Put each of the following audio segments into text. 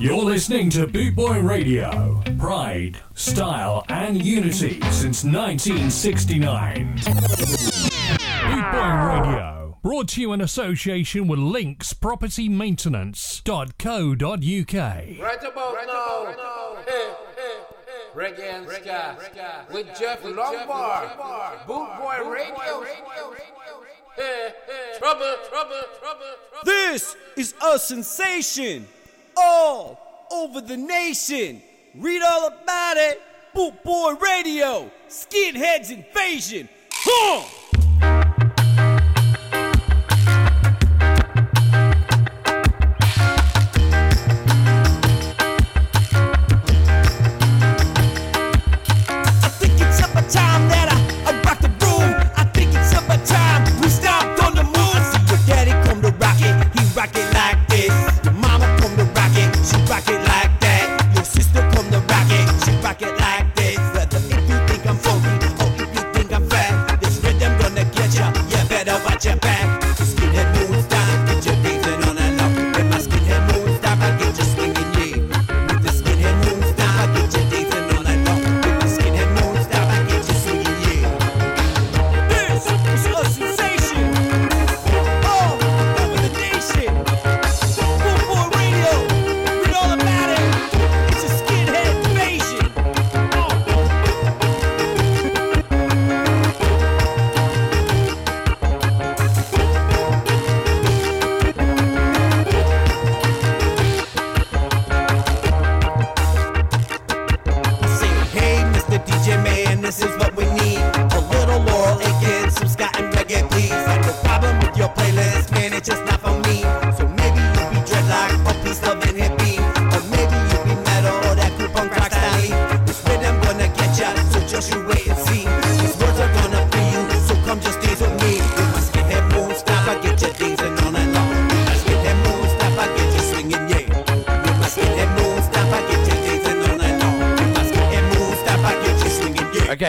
You're listening to Bootboy Radio. Pride, style, and unity since 1969. Bootboy Radio. Brought to you in association with Links Property Maintenance.co.uk. Right about right now, now. Hey, hey, hey. Reggae and Ska with Jeff Longbar, Bootboy Radio. Hey, hey. Trouble, trouble, trouble, trouble. This is a sensation all over the nation. Read all about it. Boot Boy Radio, Skinheads Invasion. Huh!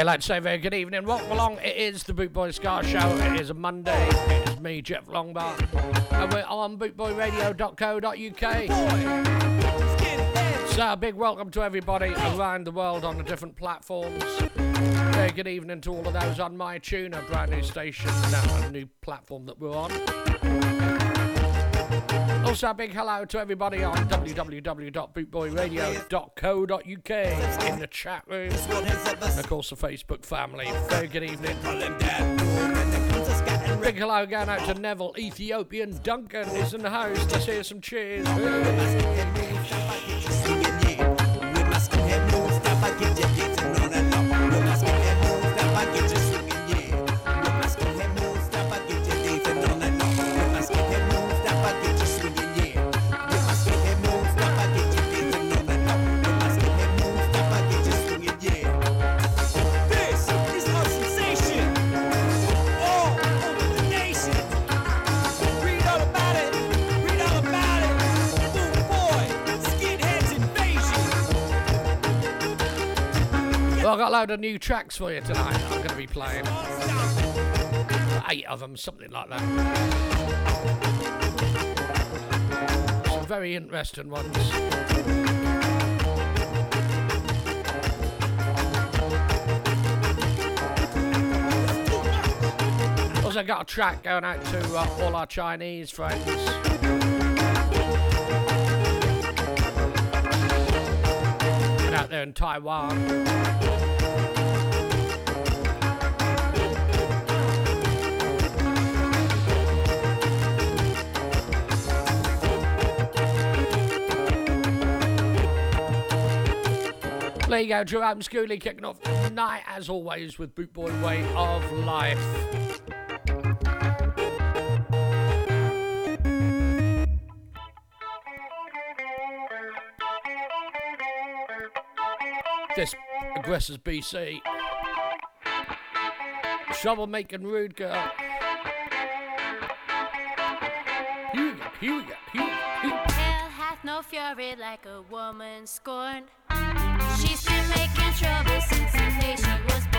Okay, let's say very good evening. Welcome along. It is the Bootboy Ska Show. It is a Monday. It is me, Jeff Longbar. And we're on bootboyradio.co.uk. So, a big welcome to everybody around the world on the different platforms. Very good evening to all of those on My Tune, a brand new station, now a new platform that we're on. Also, a big hello to everybody on www.bootboyradio.co.uk in the chat room. And of course, the Facebook family. Very good evening. Big hello going out to Neville, Ethiopian Duncan is in the house. Let's hear some cheers. This a load of new tracks for you tonight. I'm going to be playing eight of them, something like that. Some very interesting ones. Also, got a track going out to uh, all our Chinese friends. Out there in Taiwan. There you go, Jerome Schooley kicking off tonight, as always, with Bootboy Way of Life. This aggressors BC. Troublemaking rude girl. Here we go, here we go. Here we go. Hell hath no fury like a woman scorned. She's been making trouble since the day she was born.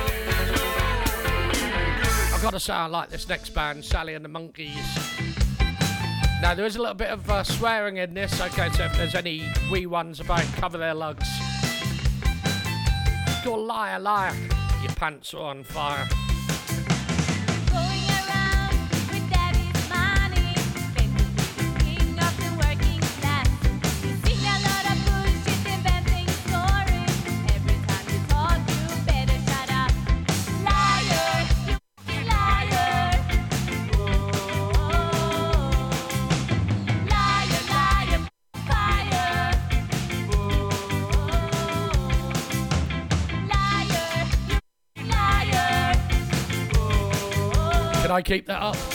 I've got to say, I like this next band, Sally and the Monkeys. Now, there is a little bit of uh, swearing in this, okay, so if there's any wee ones about, cover their lugs. Called Liar Liar. Your pants are on fire. Keep that up?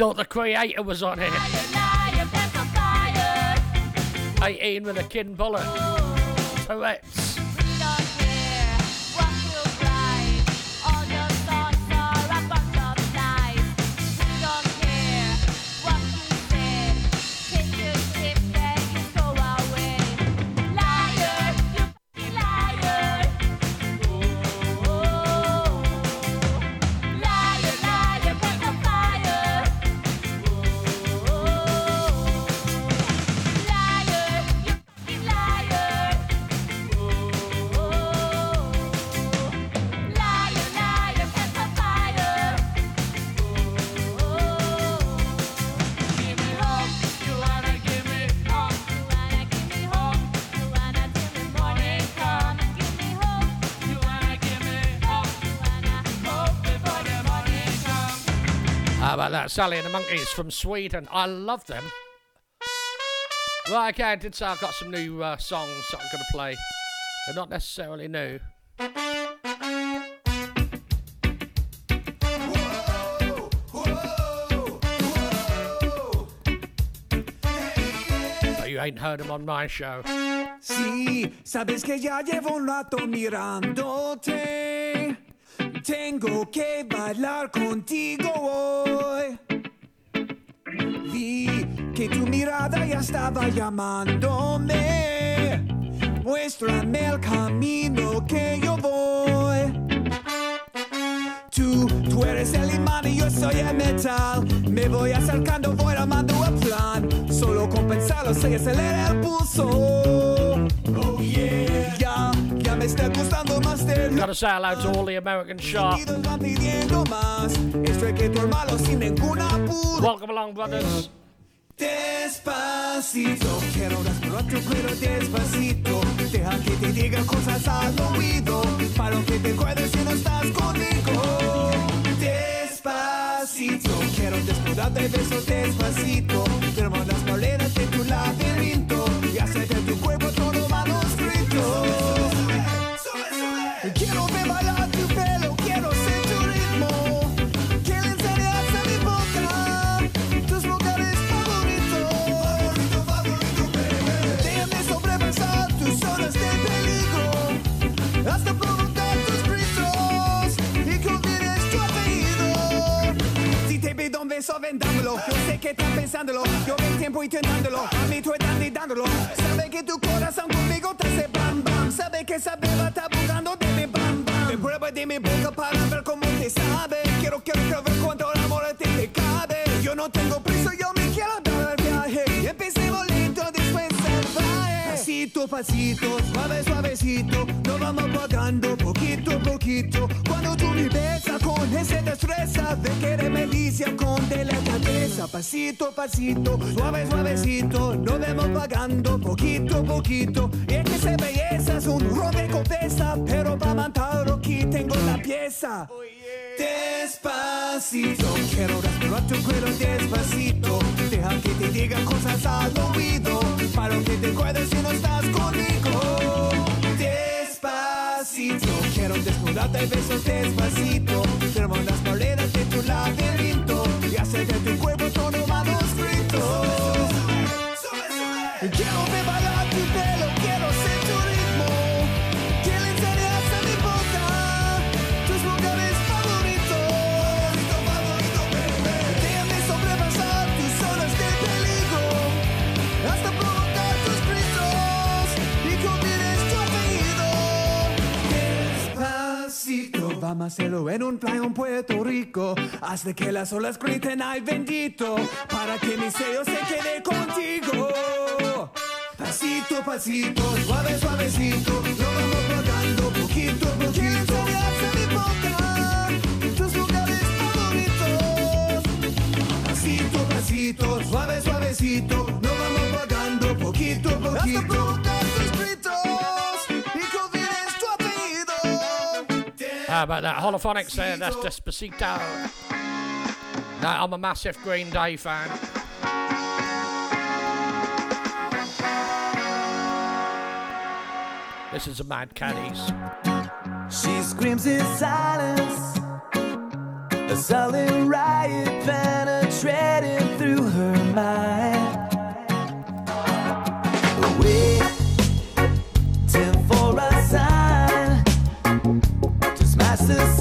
Thought the creator was on here. 18 with a kin bullet. Tourette's. Sally and the Monkeys from Sweden. I love them. Right, okay, I did say I've got some new uh, songs that I'm going to play. They're not necessarily new. Ain't heard them on my show. Sí, sabes que ya llevo un rato mirándote. Tengo que bailar contigo hoy. Vi que tu mirada ya estaba llamándome. Muéstrame el camino que yo voy. Tú, tú eres el imán y yo soy el metal. Me voy acercando, voy armando el plan. Solo con pensarlo se acelera el pulso. Oh yeah, me está gustando más de lo Gotta say hello to all the American apuro. Welcome along, brothers. Despacito, quiero respirar tu cuero despacito. Deja que te diga cosas al oído. Para que te acuerdes si no estás conmigo. Despacito, quiero desnudar de besos despacito. Firmo las paredes de tu laberinto. Que estás pensándolo. Yo el tiempo intentándolo. A mí tú estás dándolo. Sabe que tu corazón conmigo te hace bam bam. Sabe que esa beba está burlando de mi bam bam. Me prueba de mi boca para ver cómo te sabe. Quiero, quiero, quiero ver cuánto amor a ti te cabe. Yo no tengo prisa, yo me quiero dar el viaje. Pasito, pasito, suave, suavecito. Nos vamos pagando poquito a poquito. Cuando tú me besas con ese destreza de que eres melicia con delicadeza. Pasito, pasito, suave, suavecito. Nos vamos pagando poquito a poquito. Y es que esa belleza es un cabeza. Pero para matarlo aquí tengo la pieza. Despacito, quiero respirar tu cuero despacito. Deja que te digan cosas al oído. Para que te acuerdes si no estás conmigo. Despacito, quiero desnudarte besos despacito. Las paredes de tu laberinto y hacer de tu cuerpo todo Despacito, vamos a hacerlo en un playa en Puerto Rico, hasta que las olas griten ay bendito, para que mi sello se quede contigo. Pasito, pasito, suave, suavecito, lo vamos pagando poquito a poquito. mi boca, tus lugares favoritos. Pasito, pasito, suave, suavecito, lo vamos pagando poquito a poquito. How about that? Holophonics there, that's Despacito. Now, I'm a massive Green Day fan. This is a Mad Caddies. She screams in silence. A silent riot penetrating through her mind. Smash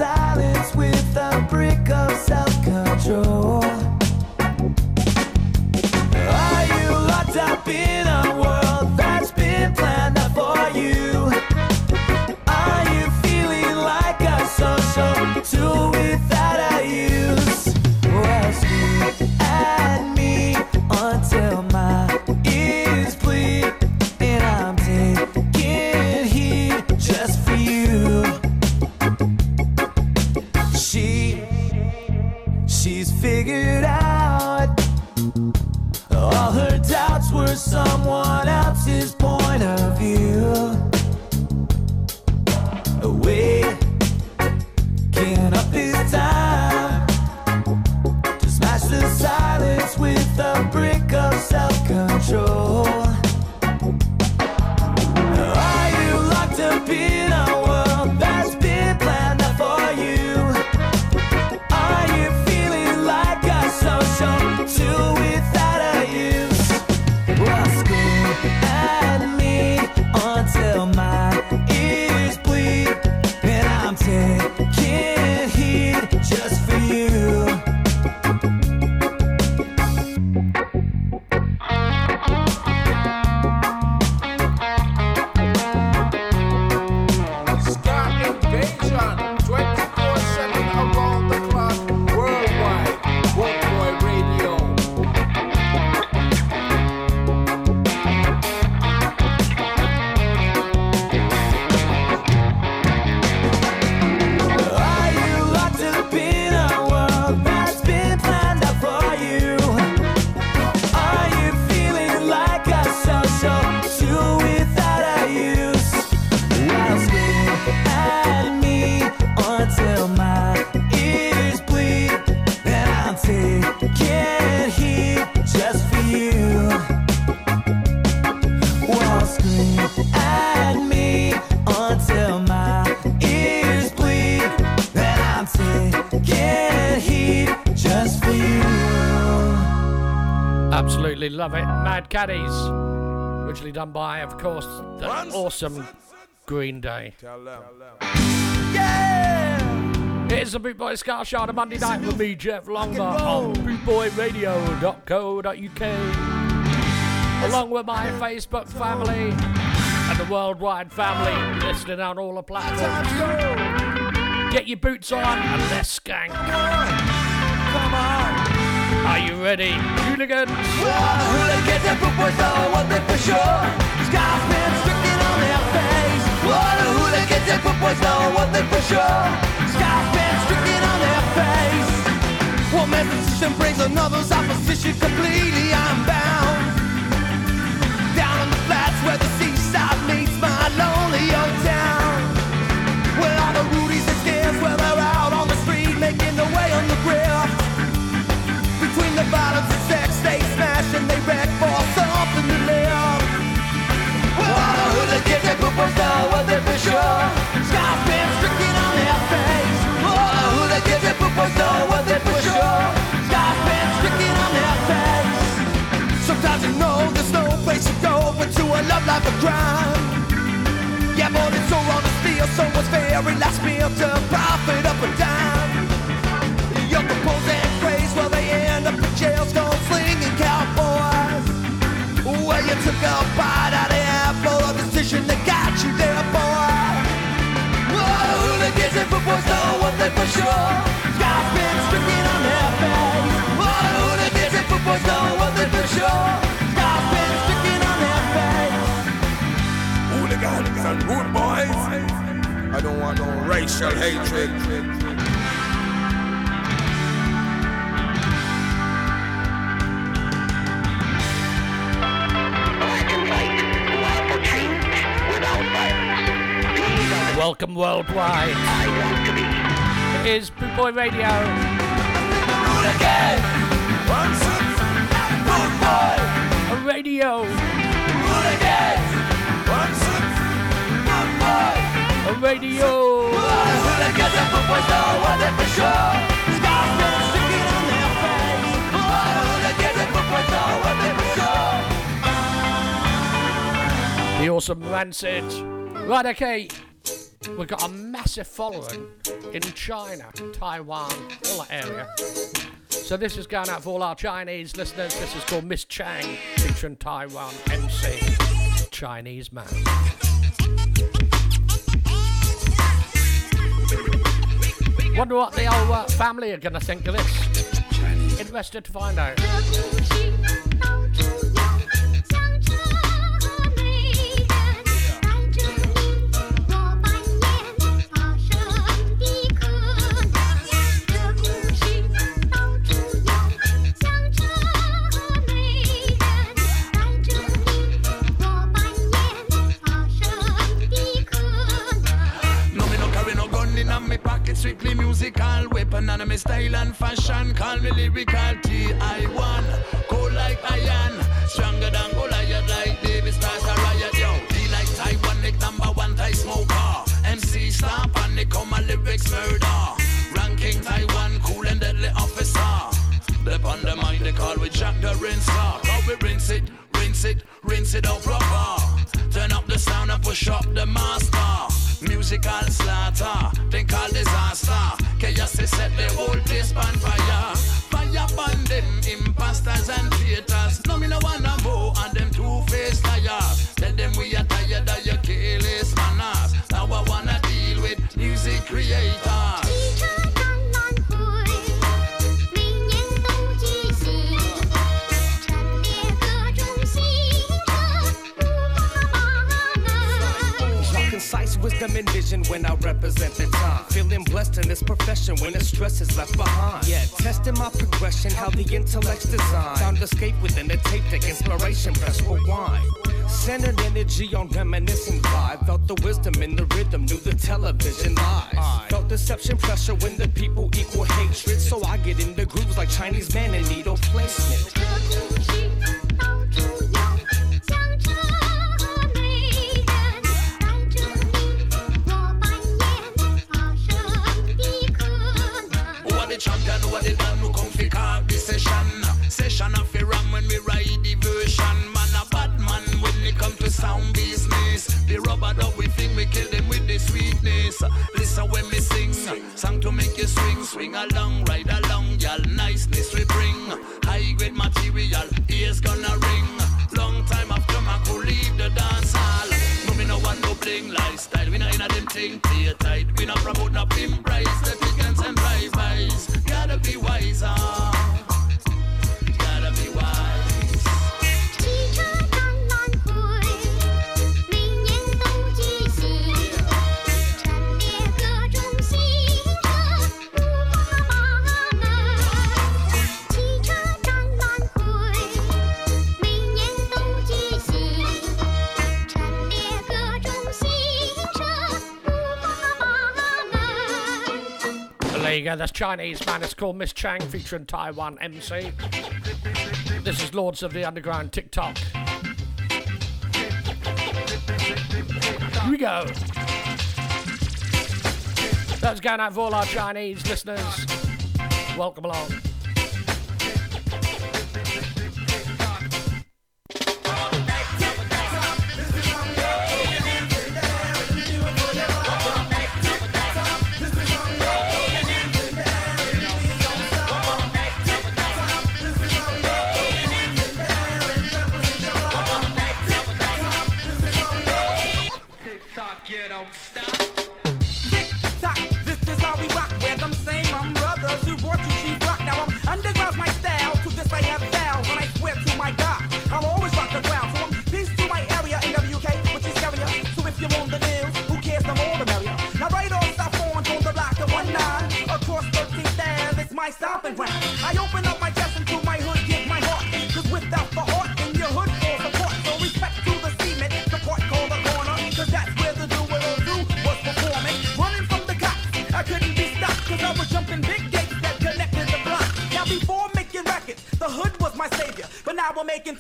Caddies. Originally done by, of course, the awesome Green Day. Yeah! It's the Bootboy Ska Show on a Monday night with me, Jeff Longer, on bootboyradio.co.uk, along with my Facebook family and the worldwide family listening on all the platforms. Get your boots on and let's skank. Are you ready, hooligans? Well, hooligans and footboys know one thing for sure. Scotsmen stricken on their face. Well, hooligans and footboys know one thing for sure. Scotsmen stricken on their face. One man's position brings another's opposition completely. I'm. Down on the flats where the seaside meets my lonely old town. Where all the rudies and scams, where they're out on the street making their way on the grill. Footballs know one thing for sure. Scots been stricken on their face. Sometimes you know there's no place to go but to a love life of crime. Yeah, but it's so wrong to steal someone's very last meal to profit up down. Young propose and craze while they end up in jails gone slinging cowboys. Well, you took a bite out of apple, a decision that got you there, boy. Oh, hooligans and footballs know one thing for sure. I no racial hatred. Welcome worldwide. It is Bootboy Radio. Hooligan, A radio. Sure. The awesome Rancid. Right, okay. We've got a massive following in China, Taiwan, all that area. So this is going out for all our Chinese listeners. This is called Miss Chang, featuring Taiwan MC, Chinese man. Wonder what the whole uh, family are going to think of this. Interested to find out. Weapon style and fashion. Call me lyrical T.I.1. Cool like iron, stronger than Goliath like David start a riot, yo. Be like Taiwan, Nick number one Thai smoker. MC star panic, come my lyrics murder. Ranking Taiwan, cool and deadly officer. Dep on the mind, they call we Jack the rinse car. How we rinse it, rinse it, rinse it out proper. Turn up the sound and push up the master. Musical slaughter, then call disaster. Chaos they set the whole place on fire. Fire burn them imposters and traitors. No me no wanna more and them two-faced liars. Tell them we are tired of your careless manners. Now I wanna deal with music creators. Wisdom and vision when I represent the time. Feeling blessed in this profession when the stress is left behind. Yeah, testing my progression, how the intellect's designed. Found escape within the tape deck, inspiration, press rewind. Centered energy on reminiscing vibe. Felt the wisdom in the rhythm, knew the television lies. Felt deception pressure when the people equal hatred. So I get in the grooves like Chinese man in needle placement. Are the man who come fi carve the session? Session of fi ram when we ride the version. Man a bad man when it come to sound business. The rubber dub we think we kill them with the sweetness. Listen when me sing, song to make you swing, swing along, ride along, y'all niceness we bring. High grade material, ears gonna ring. Long time after my could leave the dance hall. No me no want no bling lifestyle, we not in a be wiser. You uh, go. That's Chinese man. It's called Miss Chang featuring Taiwan MC. This is Lords of the Underground Tic Toc. Here we go. That's going out for all our Chinese listeners. Welcome along.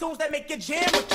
Tunes that make you jam with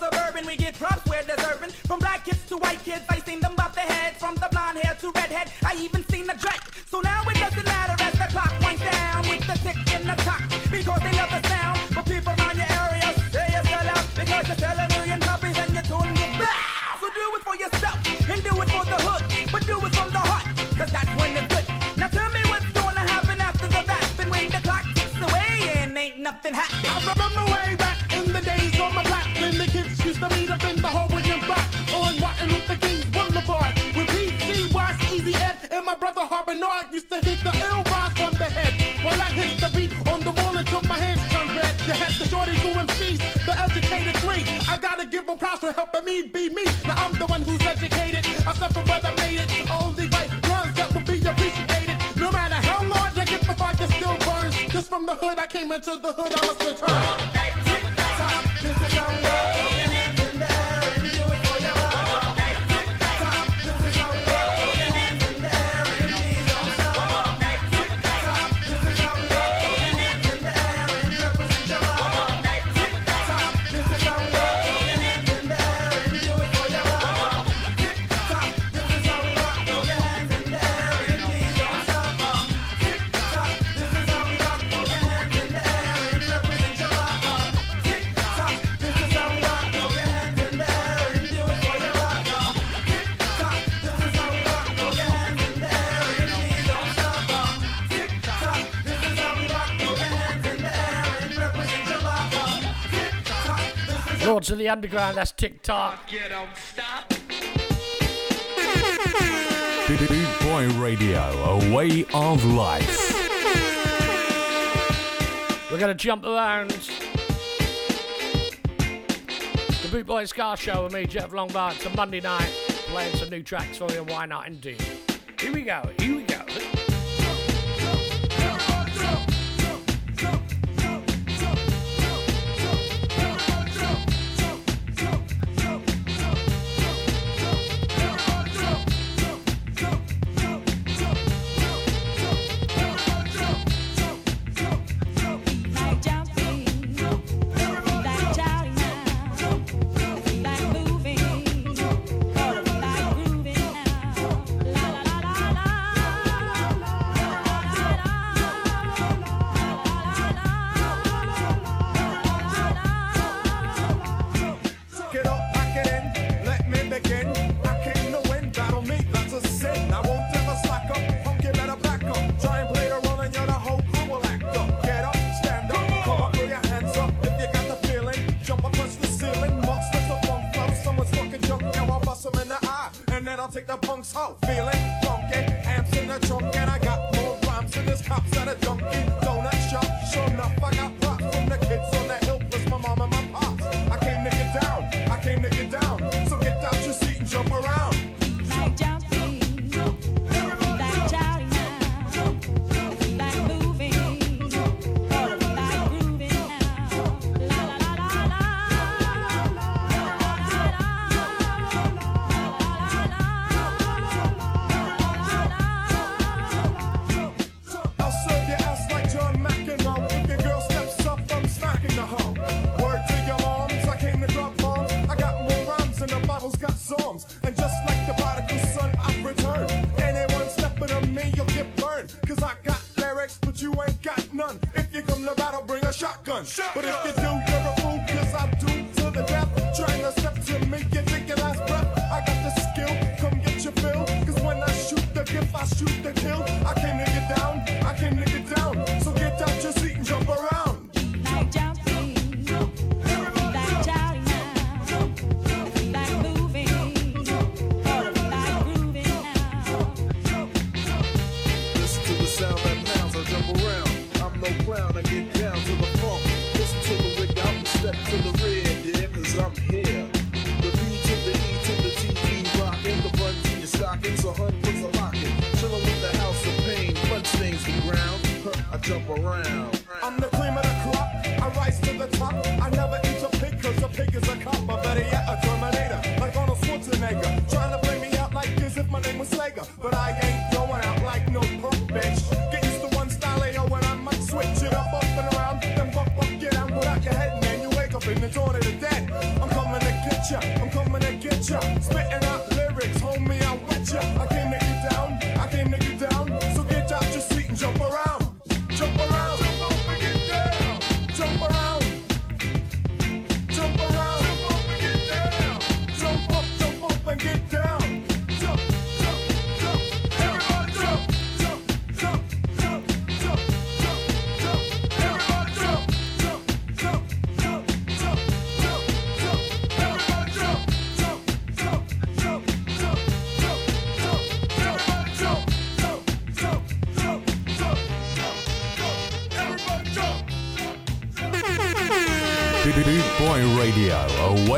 suburban. We get props where deserving. From black kids to white kids, I seen them bop their head. From the blonde hair to redhead, I even seen the dread. So now it doesn't matter as the clock winds down with the tick and the clock. Because they love the sound. But people around your area say you sell out because you sell a million copies and you're doing it back. So do it for yourself and do it for the hood. But do it from the heart, cause that's when it's good. Now tell me what's gonna happen after the rapping when the clock ticks away and ain't nothing happening. Hit the beat on the wall until my hands turn red. You had the shorties who MCs, the educated three. I gotta give them props for helping me be me. Now I'm the one who's educated. I suffer but I made it. Only right runs that will be appreciated. No matter how large I get, the fire still burns. Just from the hood, I came into the hood, I must return. Lords of the Underground, that's Tic Toc. Get on, stop. Boot Boy Radio, a way of life. We're going to jump around. The Boot Boy Ska Show with me, Jeff Longbart. It's a Monday night. Playing some new tracks for you, why not indeed? Here we go, here we go.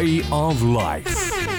way of life.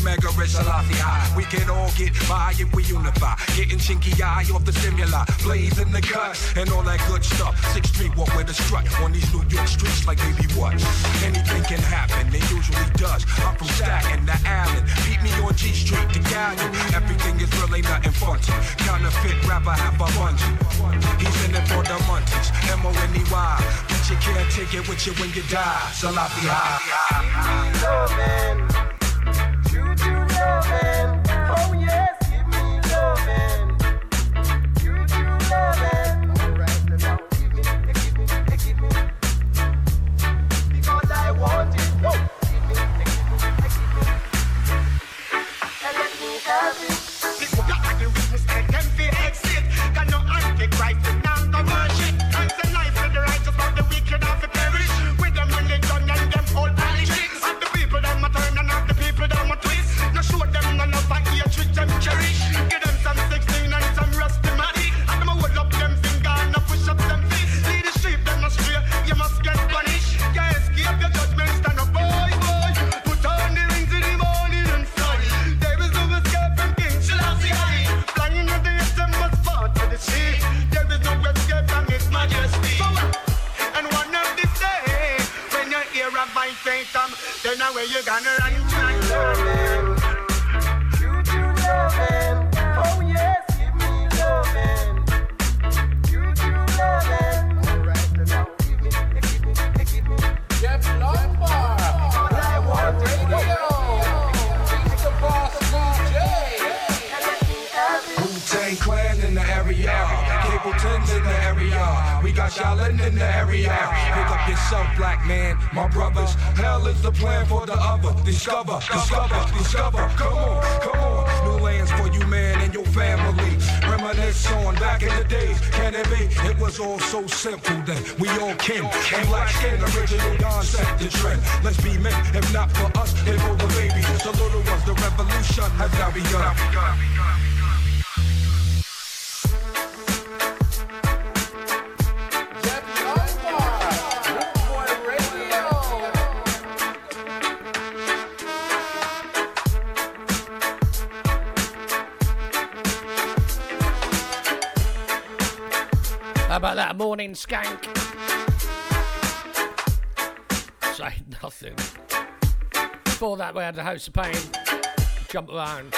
mega rich, high. We can all get by if we unify. Getting chinky eye off the stimuli, blazing the guts, and all that good stuff. Six Street walk with a strut on these New York streets like baby what? Anything can happen, it usually does. I'm from Staten to Allen, beat me on G Street to Gallion. Everything is real, ain't nothing funky. Counterfeit rapper, half a bungee. He's in it for the munchies, M-O-N-E-Y. Bitch, you can't take it with you when you die. Salafi high. sense of pain, jump around.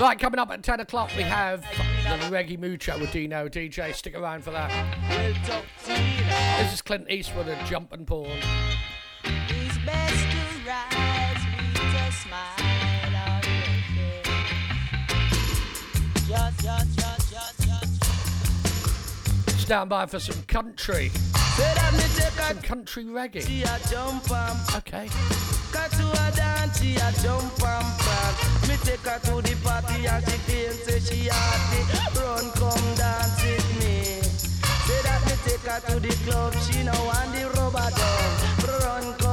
Right, coming up at 10 o'clock, we have the Reggie Mucho with Dino DJ. Stick around for that. This is Clint Eastwood and Jumping down by for some country. Some country reggae. Okay. Me take her to the party and she say she Run come dance with me Say that me take her to the club She know the rubber Run come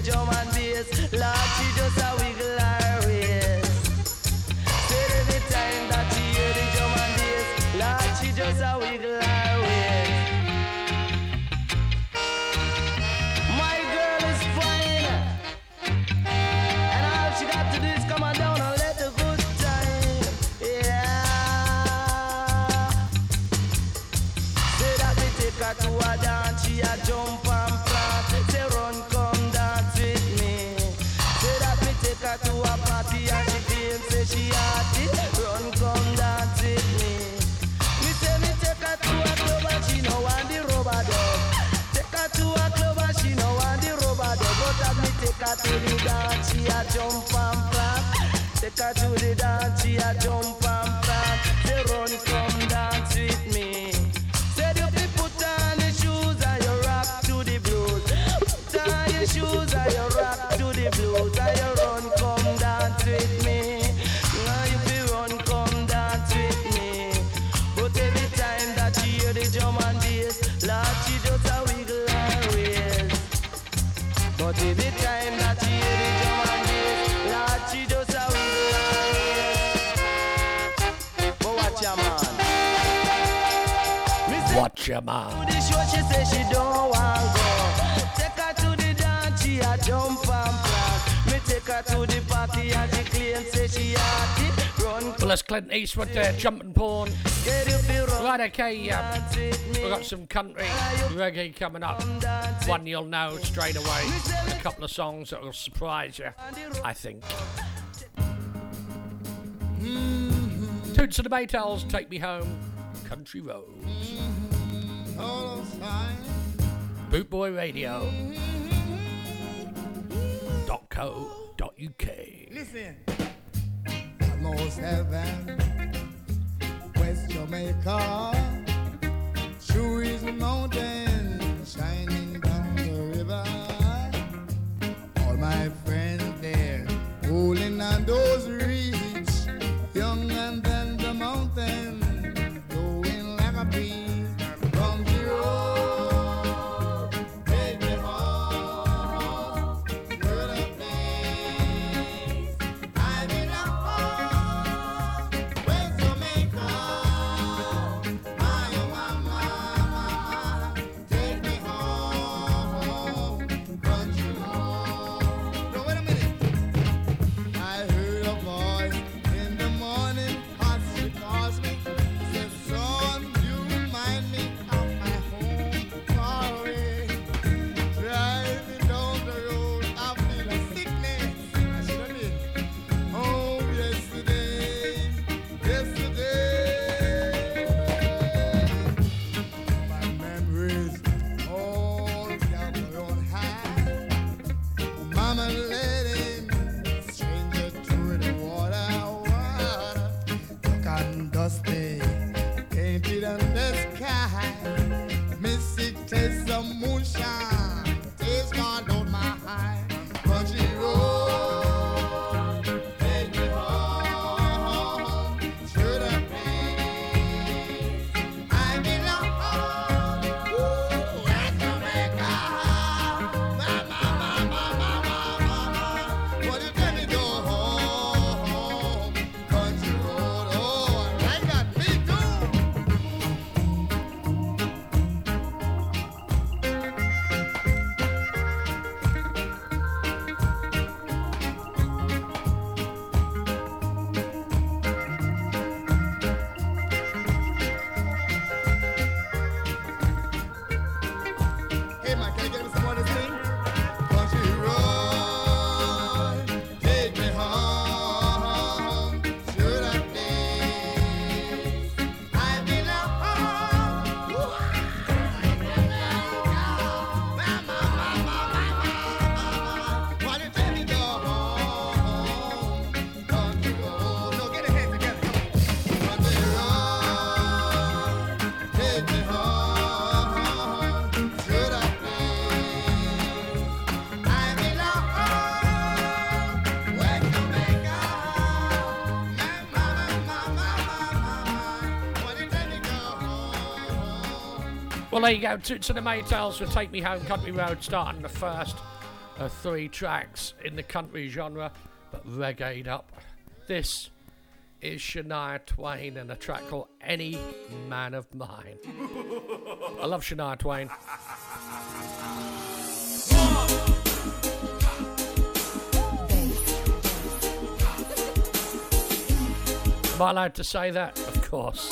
with your man jump and plant. Take her to the dance, she a jump and plant. Say run, come Go. Take a jump Well, that's Clint Eastwood there, jumping porn. Right, okay, we've got some country reggae coming up. One you'll know straight away. A couple of songs that will surprise you, I think. Toots and the Maytals, Take Me Home, Country Roads. Bootboy Radio. Dot co. Dot uk. Listen. Heaven, West Jamaica, Chewy's mountain shining down the river. All my friends there, on those reeds, there you go. And the Maytals will Take Me Home Country Road, starting the first of three tracks in the country genre, but reggae'd up. This is Shania Twain and a track called Any Man of Mine. I love Shania Twain. Am I allowed to say that? Of course.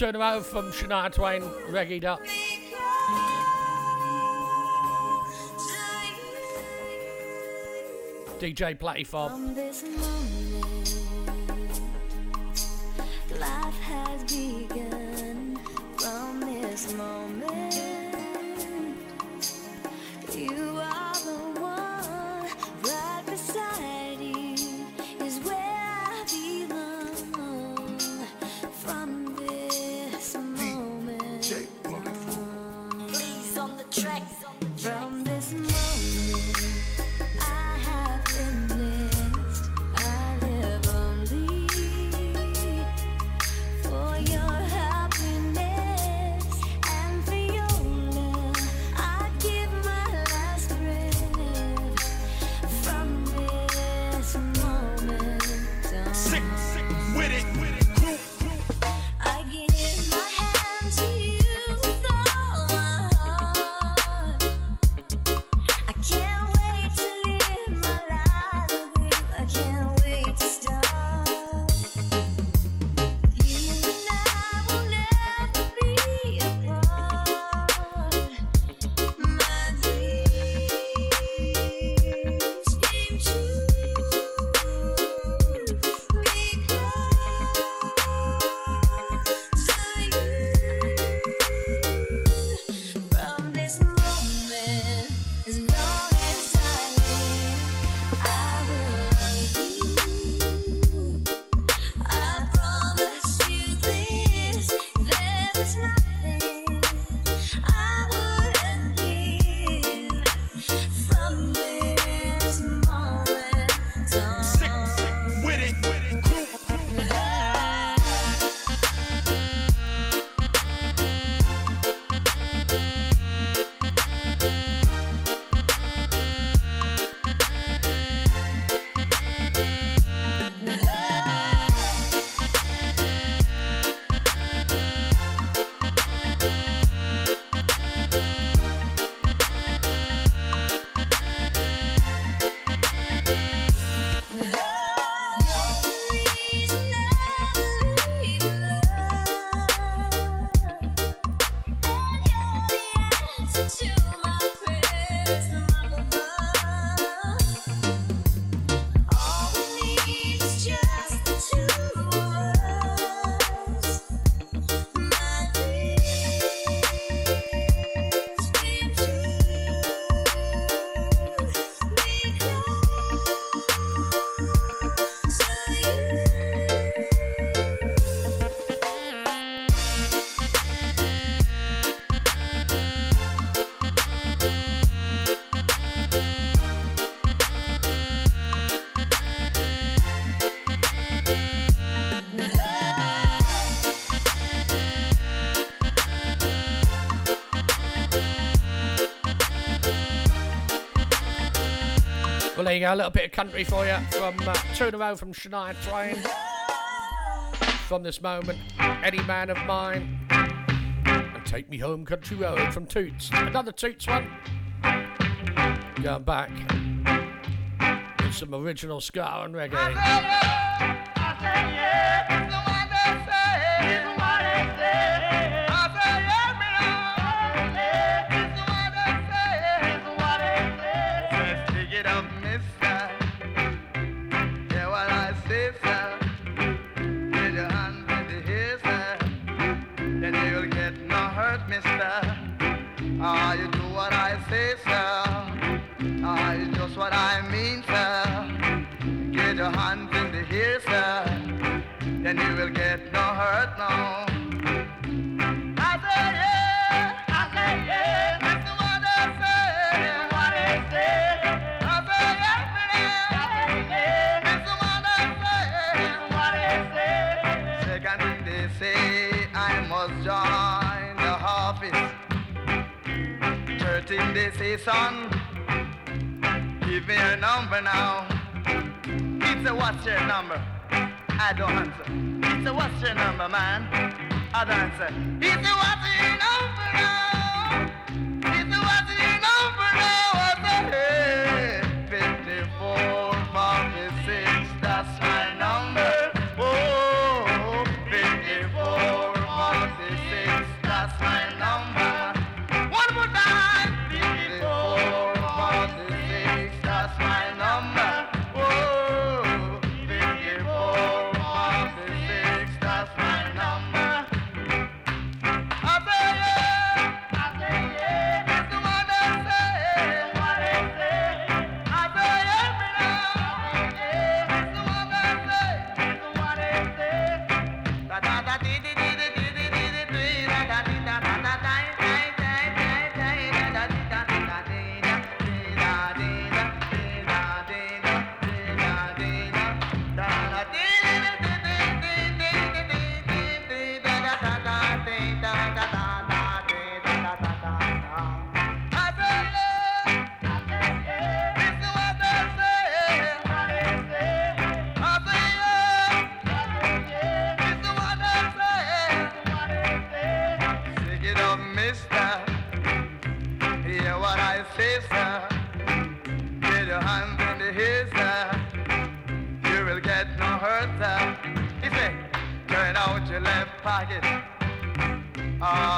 turnaround from Shania Twain, Reggie Duck. DJ Platey Fob. you go. A little bit of country for you from uh, Turn Around from Shania Twain. From this moment, Any Man of Mine. And Take Me Home Country Road from Toots. Another Toots one. Going back. With some original ska and reggae.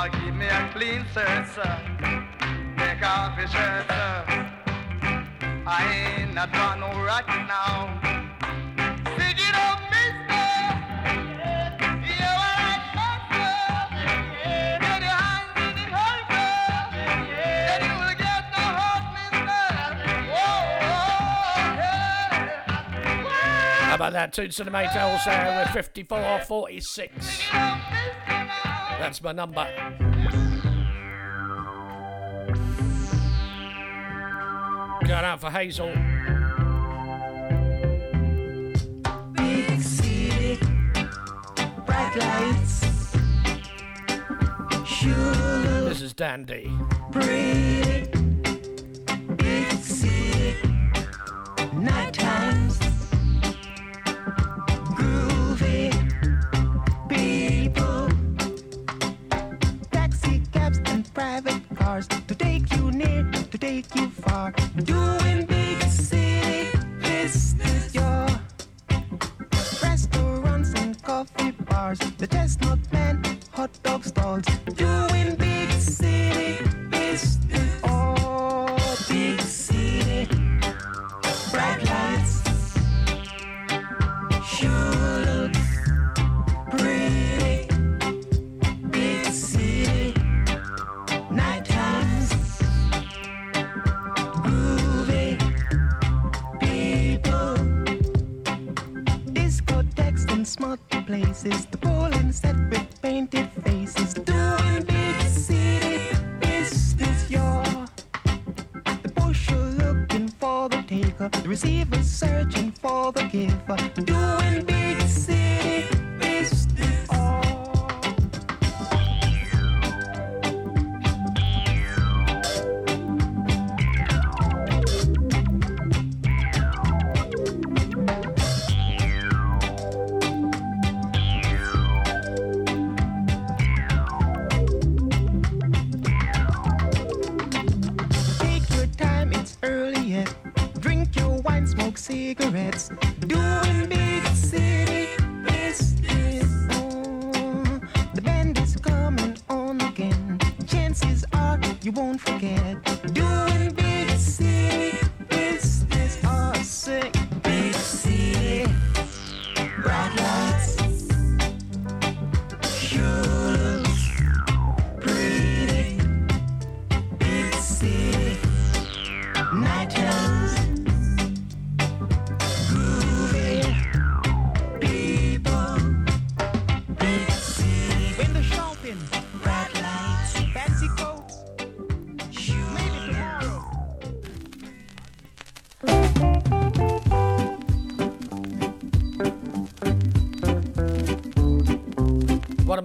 Oh, give me a clean shirt, sir. Take off your shirt, sir. I ain't not got no rocket now. Sing it up, mister. You are right, master. Get your hands in the you will get no hurt, mister. Whoa, yeah. How about that? Toots and the with 5446. That's my number. Going out for Hazel. Big city, bright lights, sure This is Dandy. pretty. Take you far. Doing big city business, your restaurants and coffee bars, the chestnut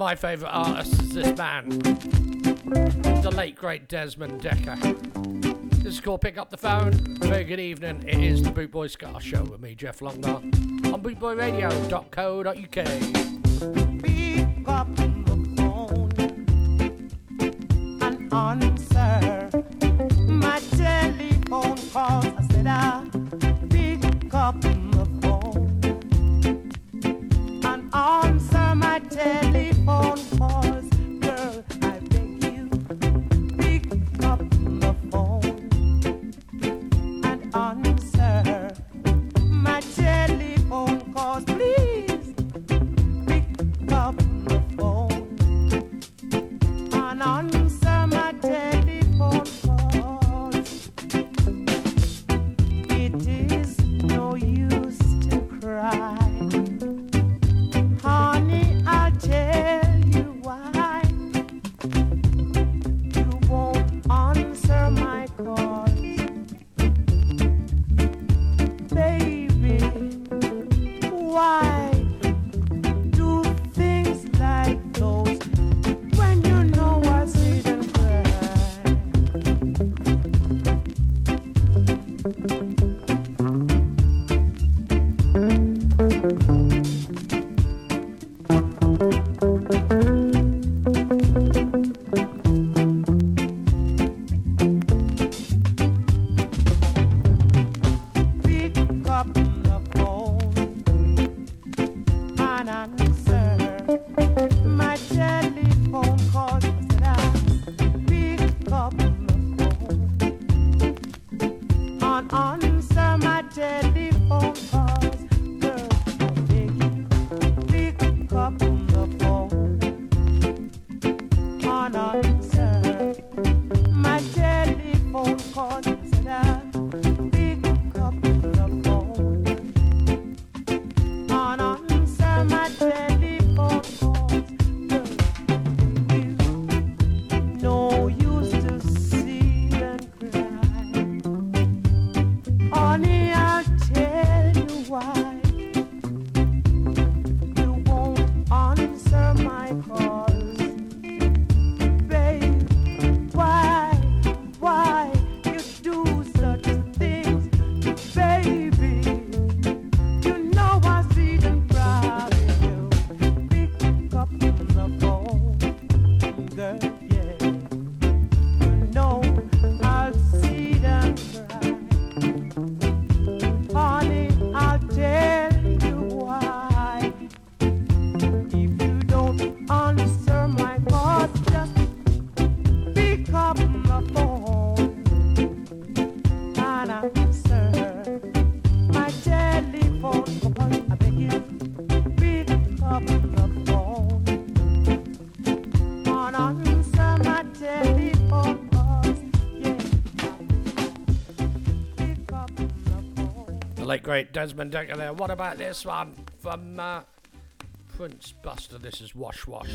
my favourite artists is this man, the late great Desmond Dekker. This is called Pick Up the Phone. Very good evening. It is the Boot Boy Ska Show with me, Jeff Longbar, on bootboyradio.co.uk. Pick up the phone and answer my telephone calls. I said I pick up the phone and answer my telephone Great, Desmond Dekker there. What about this one from uh, Prince Buster? This is Wash Wash.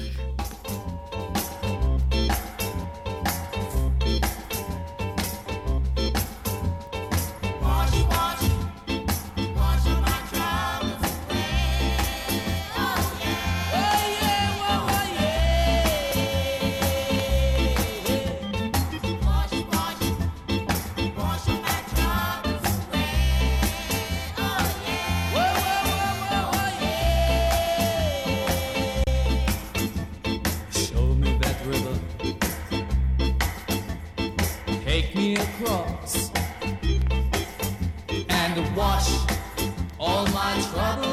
trouble.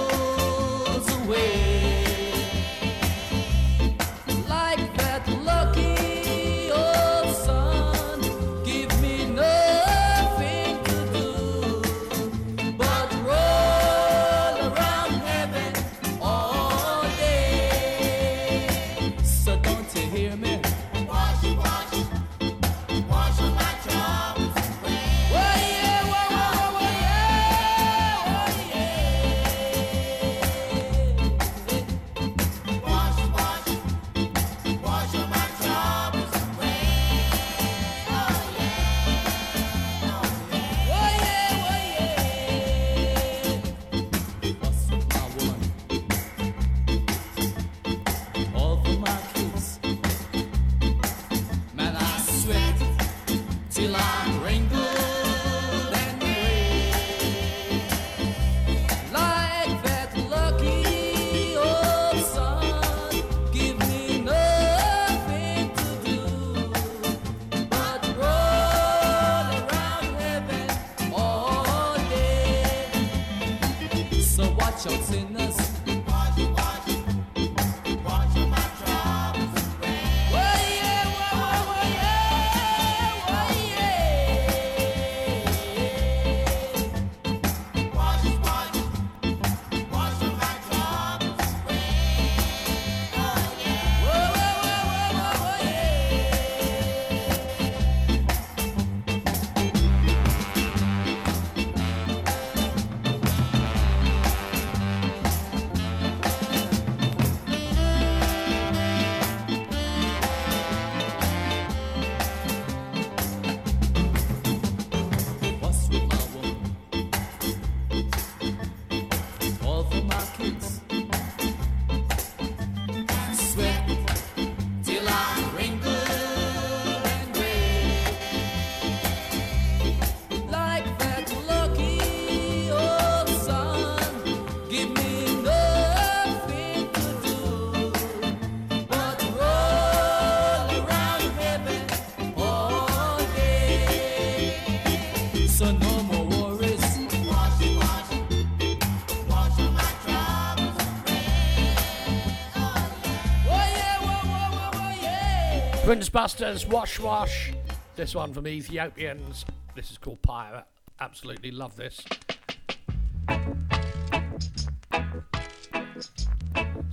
Trends Busters, Wash Wash. This one from Ethiopians. This is called Pirate. Absolutely love this.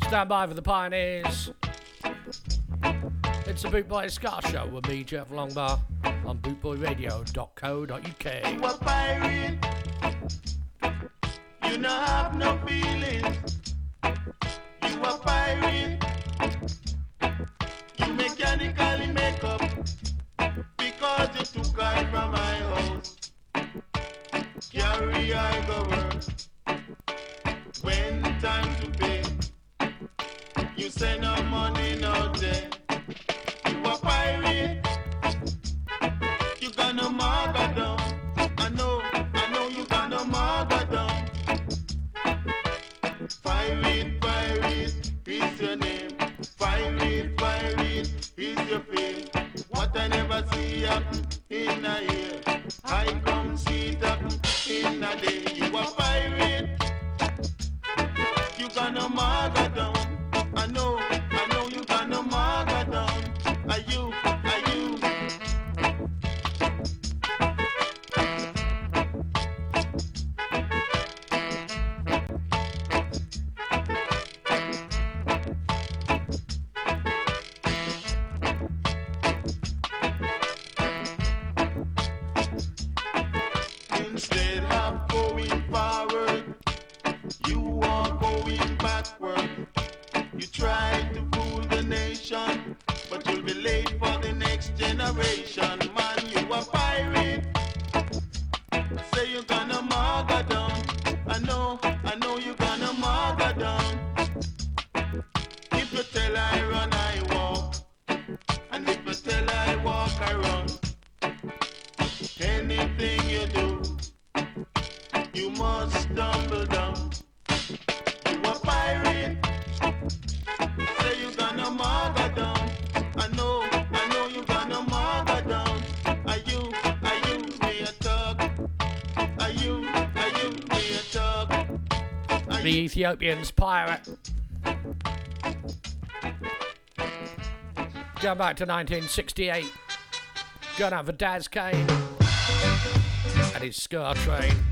Stand by for the Pioneers. It's a Bootboy Ska Show with me, Jeff Longbar, on bootboyradio.co.uk. You know, have no feelings. Ethiopians pirate. Go back to 1968. Go out for Daz Kane and his Ska Train.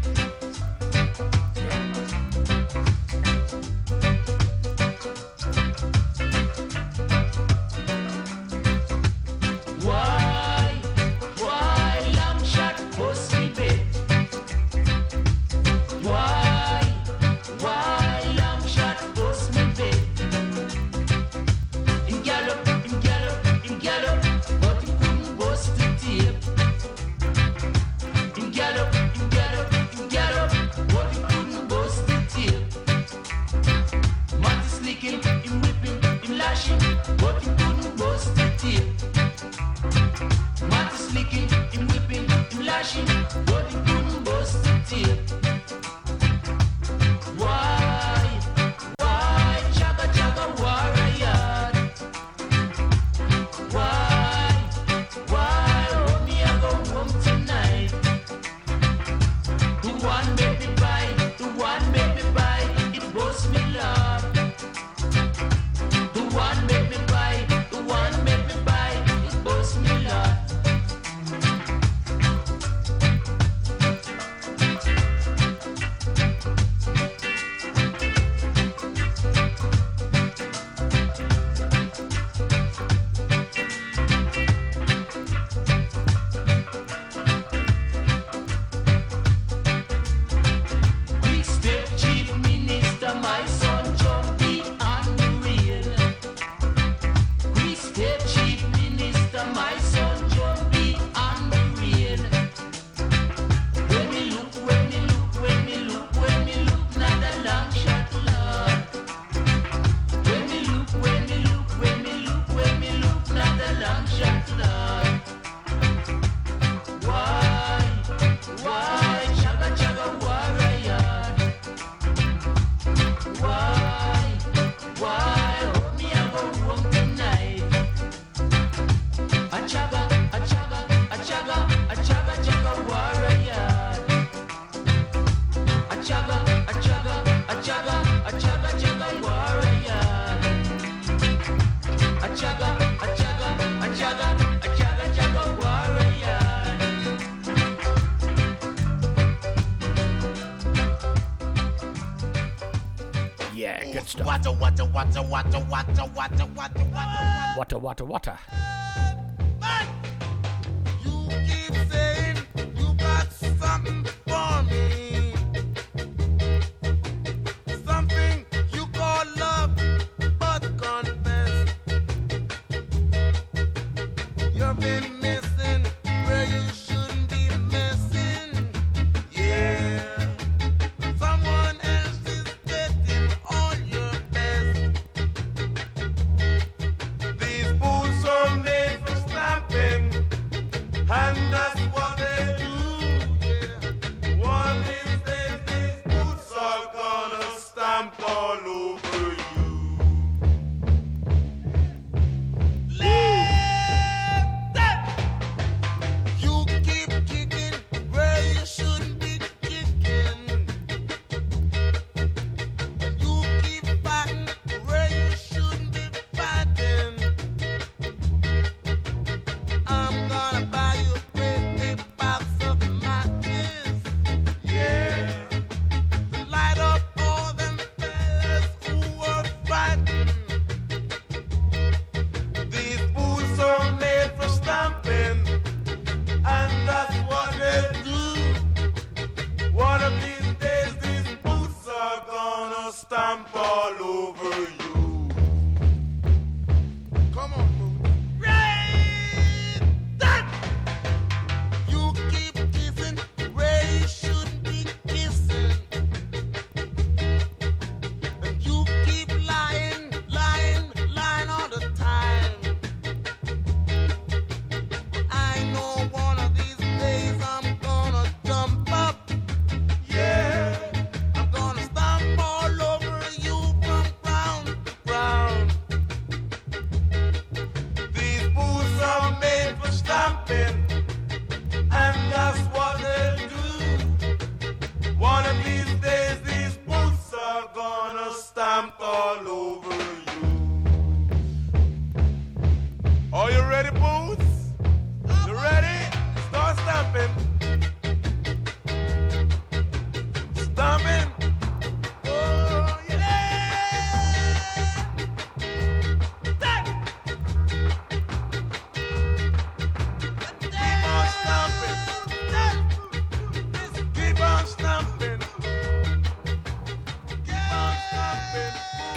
water, water, water, water, water, water, water, water, water, water, water.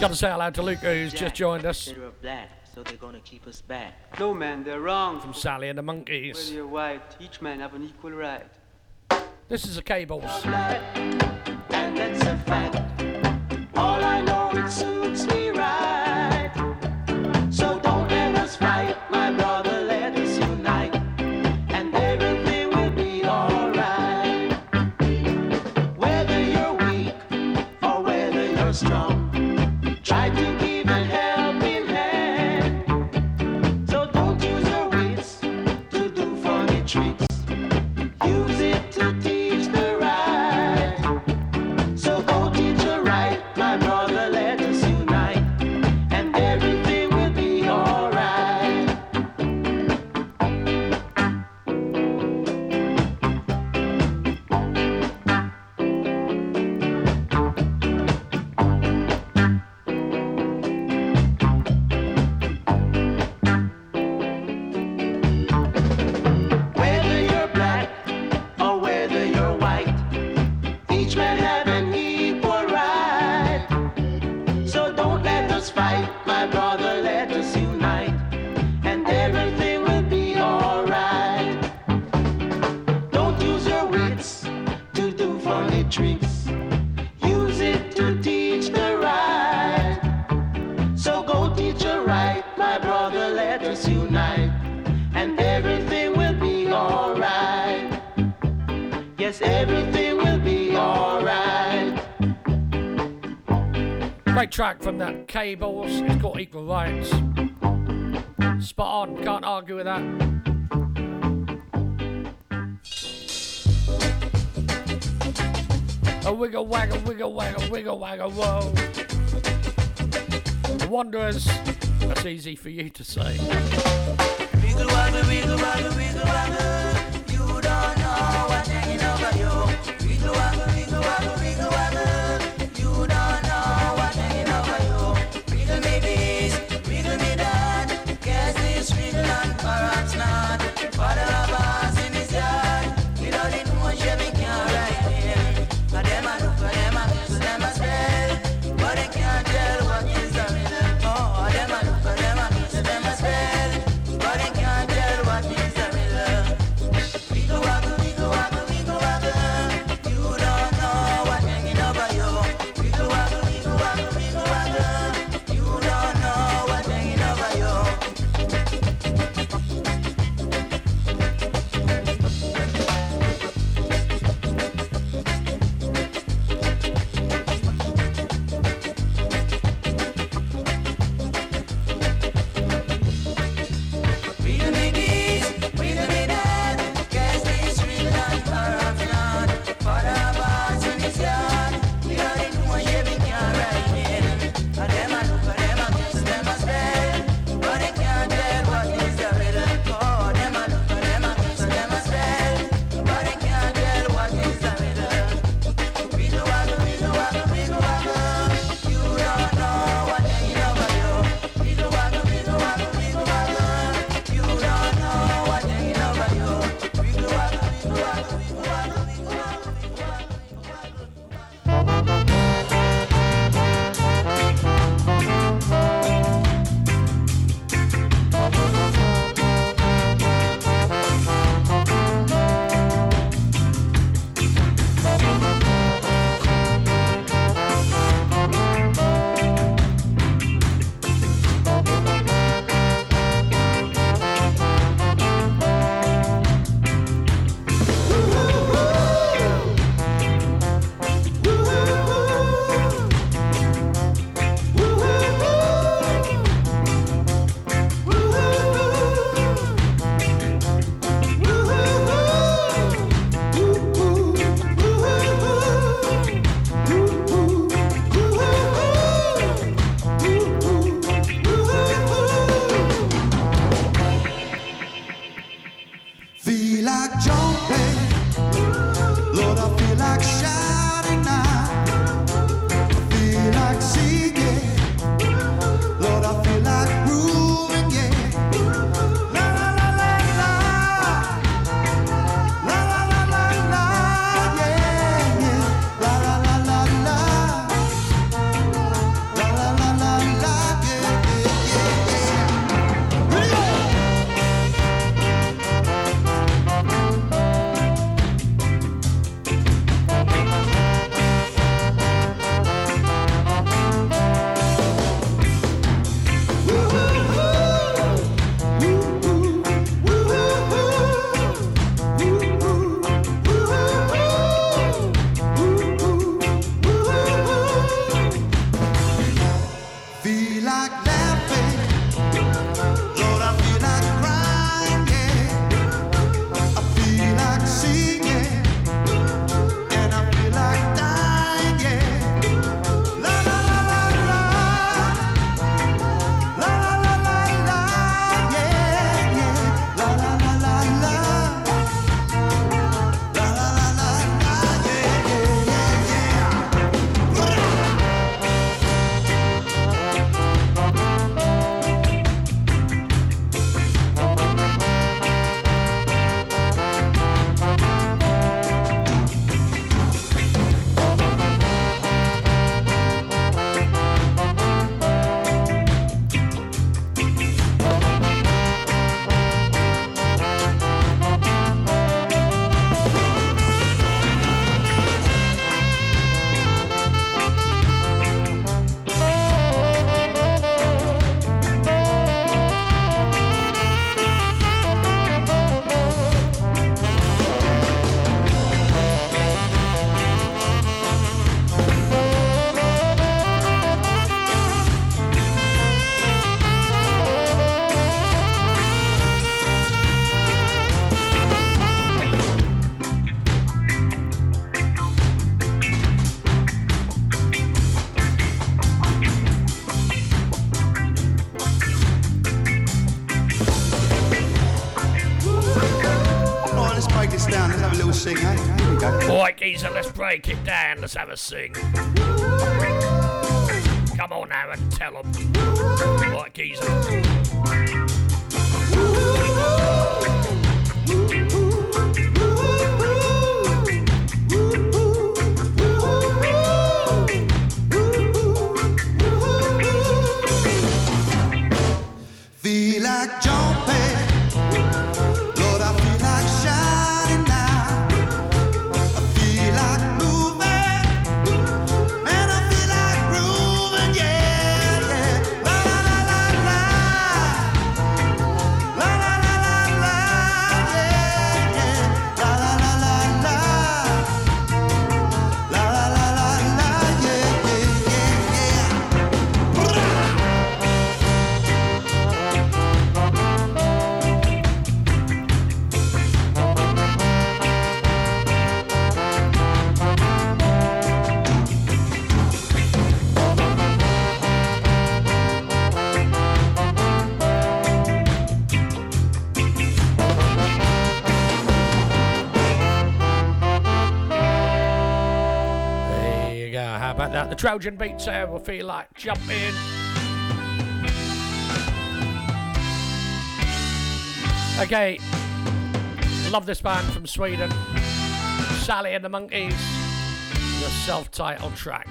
got to say hello to Luca, who's just joined us. So they're gonna keep us back. No, man, they're wrong. From Sally and the Monkeys. You're white, each man have an equal right. This is the cables. tables, it's got equal rights. Spot on, can't argue with that. A wiggle waggle, wiggle waggle, wiggle waggle, whoa. The Wanderers, that's easy for you to say. Wiggle waggle, wiggle waggle, wiggle waggle. Break it down. Let's have a sing. Trojan beats there will feel like jumping. Okay. Love this band from Sweden. Sally and the Monkeys. The self titled track.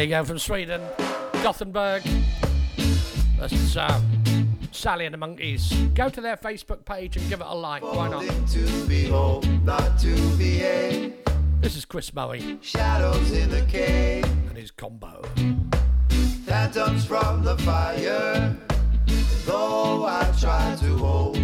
There you go from Sweden, Gothenburg. That's uh, Sally and the Monkeys. Go to their Facebook page and give it a like. Why not? Behold, not. This is Chris Bowie Shadows in the cave. and his combo. Phantoms from the fire. Though I try to hold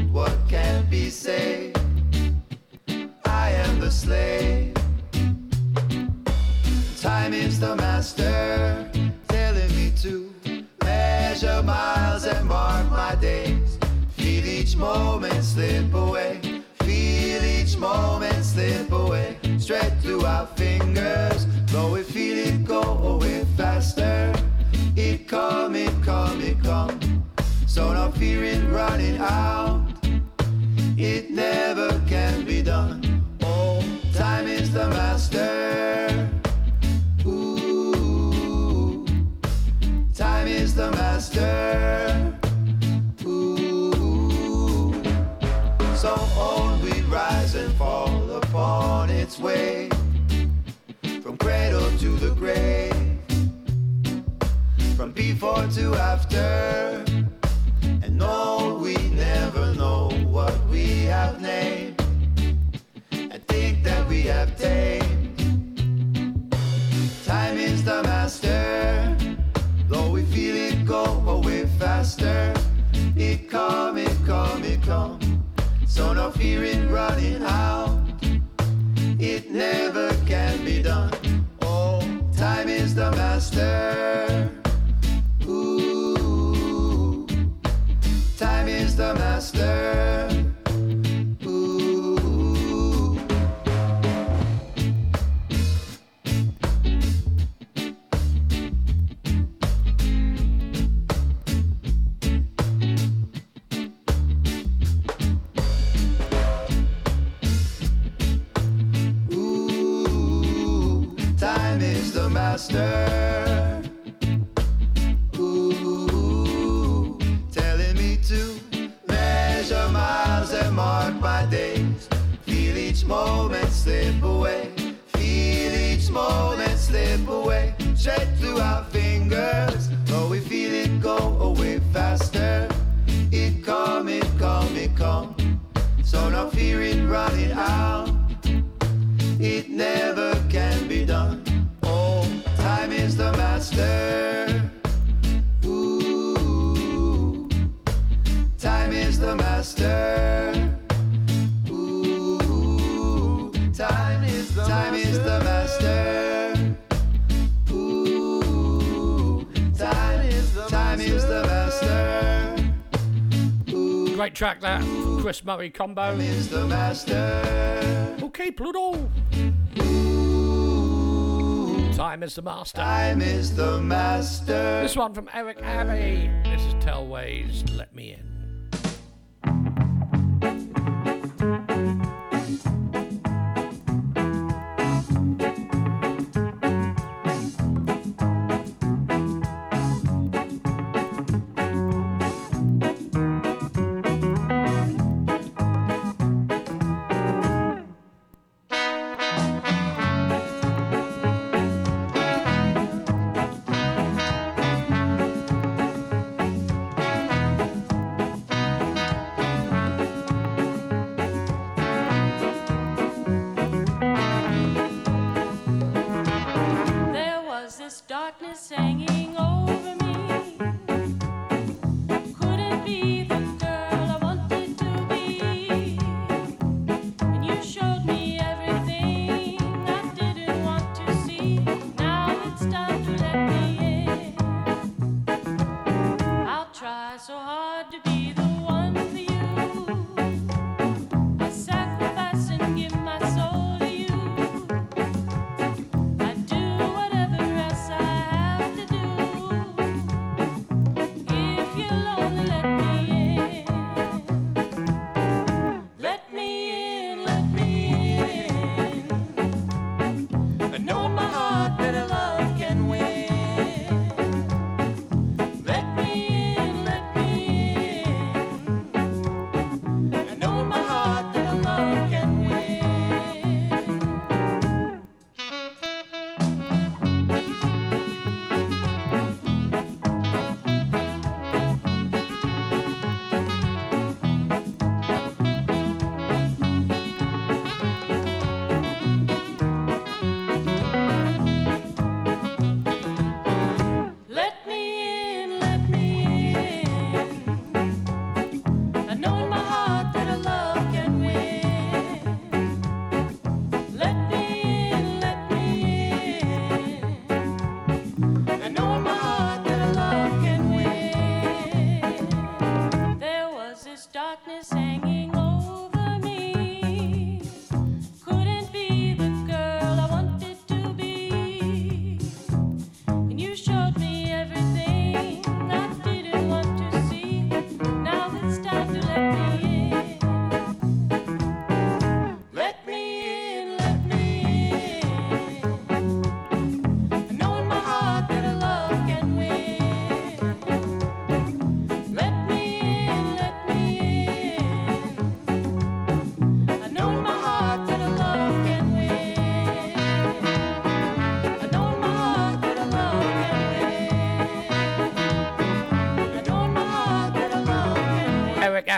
grade. From before to after, and no, we never know what we have named. I think that we have tamed. Time is the master, though we feel it go away faster. It come, it come, it come. So no fear in running out. It never can be done the master. Ooh, time is the master. Murray combo. Okay, Pluto. Ooh, Time is the master. Time is the master. This one from Eric Abbey. This is Tellways. Let me in.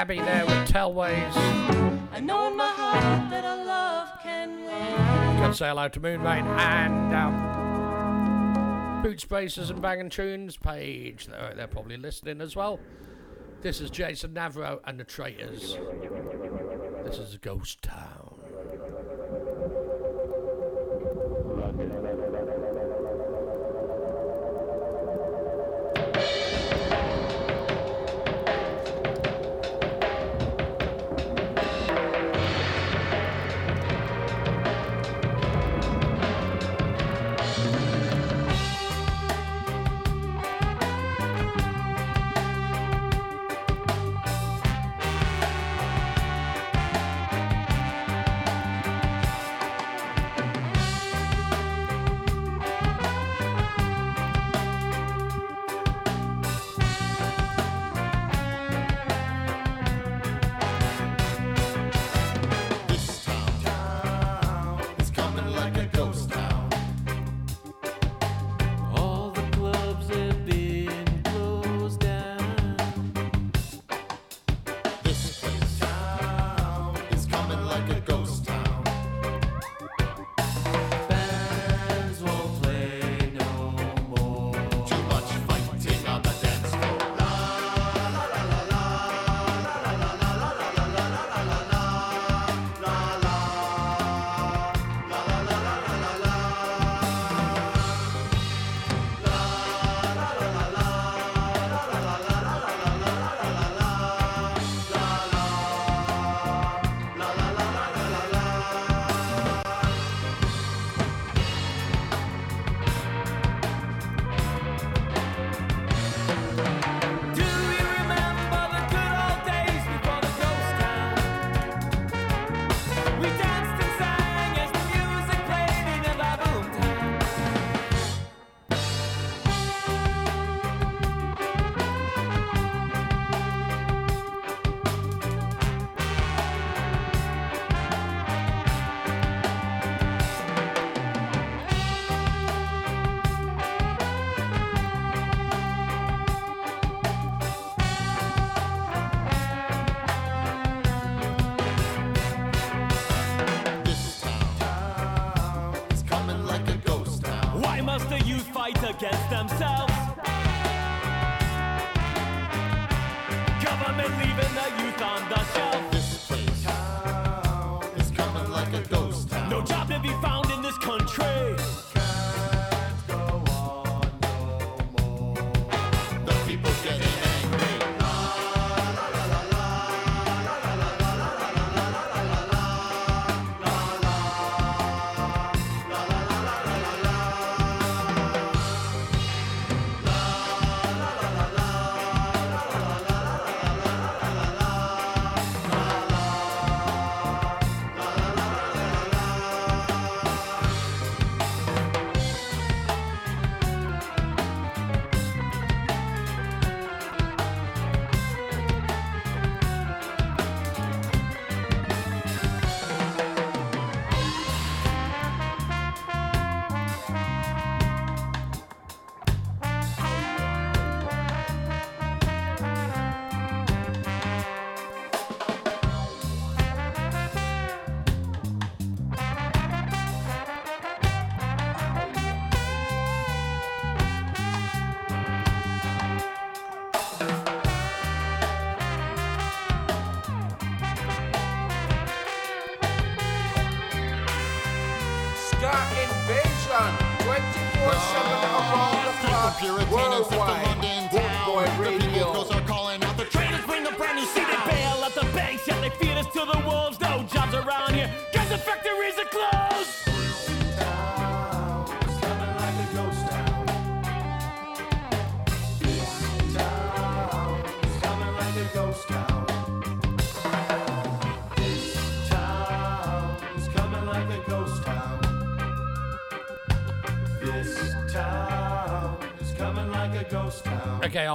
Abbey there with Tellways. I know in my heart that our love can win. Come say hello to Moonmate and um, Boot Spacers and Bangin' Tunes page. They're, they're probably listening as well. This is Jason Navro and the Traitors. This is Ghost Town.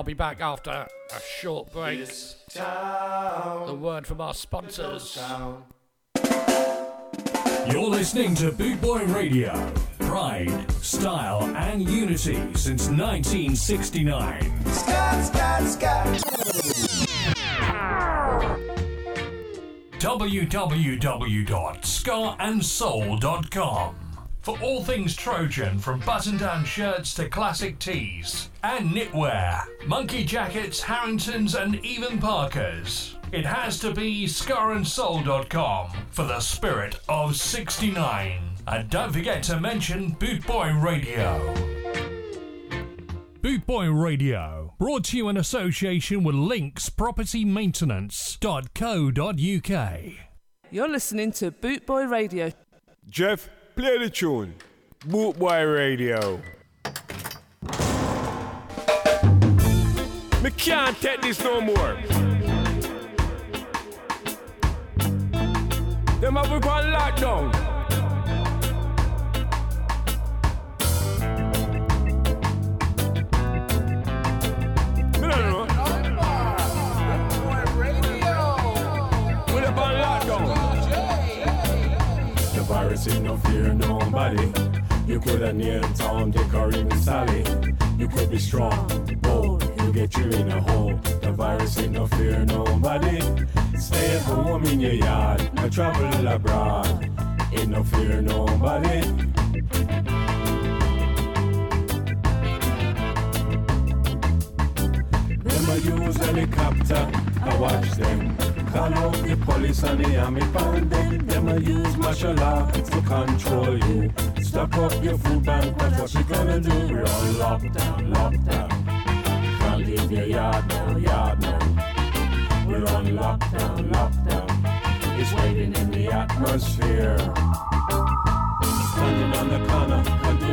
I'll be back after a short break. The word from our sponsors. You're listening to Bootboy Radio. Pride, style, and unity since 1969. Scott, Scott, Scott. www.scarandsoul.com for all things Trojan, from button-down shirts to classic tees and knitwear, monkey jackets, Harringtons, and even Parkers. It has to be scarandsoul.com for the spirit of 69. And don't forget to mention Bootboy Radio. Bootboy Radio, brought to you in association with Links Property linkspropertymaintenance.co.uk. You're listening to Bootboy Radio. Jeff, play the tune. Bootboy Radio. Me can't take this no more. Them have we gone lockdown. Virus ain't no fear nobody. You could have named Tom, Dick, or even Sally. You could be strong, bold, you get you in a hole. The virus ain't no fear nobody. Stay at home in your yard, no travel abroad. Ain't no fear nobody. Them a use helicopter, I watch them. Call out the police and the army pound them. Them a use martial law to control you. Stock up your food bank, that's what you gonna do. We're on lockdown, lockdown. Your yard now, yard now. We're on lockdown, lockdown. It's waiting in the atmosphere. Standing on the corner,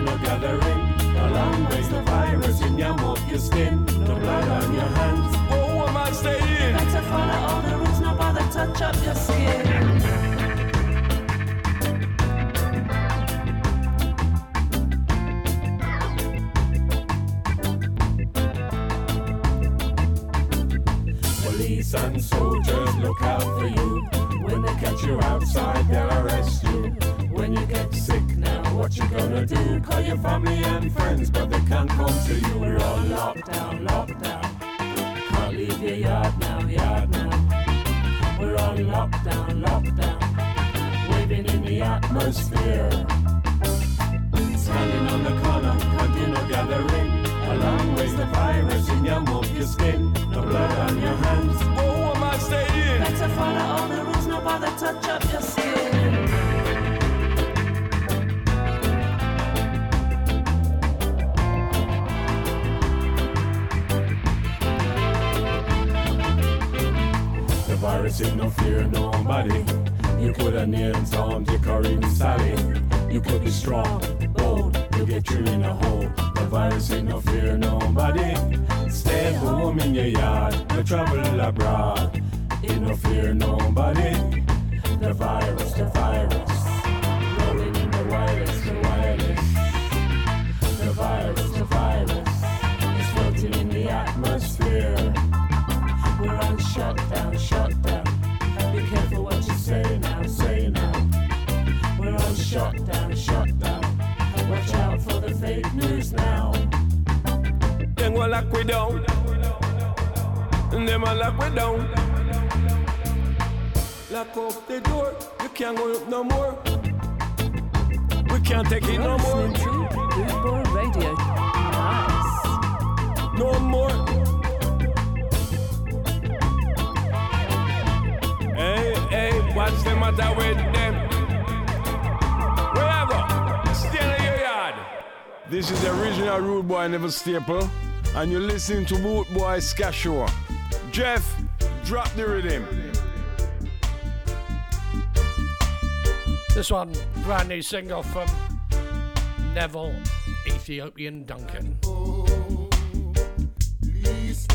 no gathering. A long ways the virus in your mouth, your skin, the blood on your hands. Oh, what am I saying? Better follow all the rules, no bother touch up your skin. And soldiers look out for you. When they catch you outside, they'll arrest you. When you get sick now, what you gonna do? Call your family and friends, but they can't come to you. We're on locked down. Can't leave your yard now, yard now. We're on lockdown, lockdown. Waving in the atmosphere. Standing on the corner, can't do no gathering. A long ways the virus in your mouth, your skin, no blood on your hands. Oh, what am I saying? Better follow all the rules, no bother touch up your skin. The virus ain't no fear nobody. You could have named Tom, Dick, or even Sally. You could be strong, bold, you get you in a hole. Virus ain't no fear nobody. Stay home in your yard, no travel abroad. Ain't no fear nobody. The virus, the virus. Rolling in the wireless, the wireless. The virus, the virus. It's floating in the atmosphere. News now. Them go lock we down. Them a lock we down. Lock up the door. You can't go up no more. We can't take it no more. Radio. Nice. No more. Hey, hey, what's the matter with them? Wherever, This is the original Rude Boy Neville Staple, and you're listening to Boot Boy Skashua. Jeff, drop the rhythm. This one, brand new single from Neville Ethiopian Duncan. Oh, please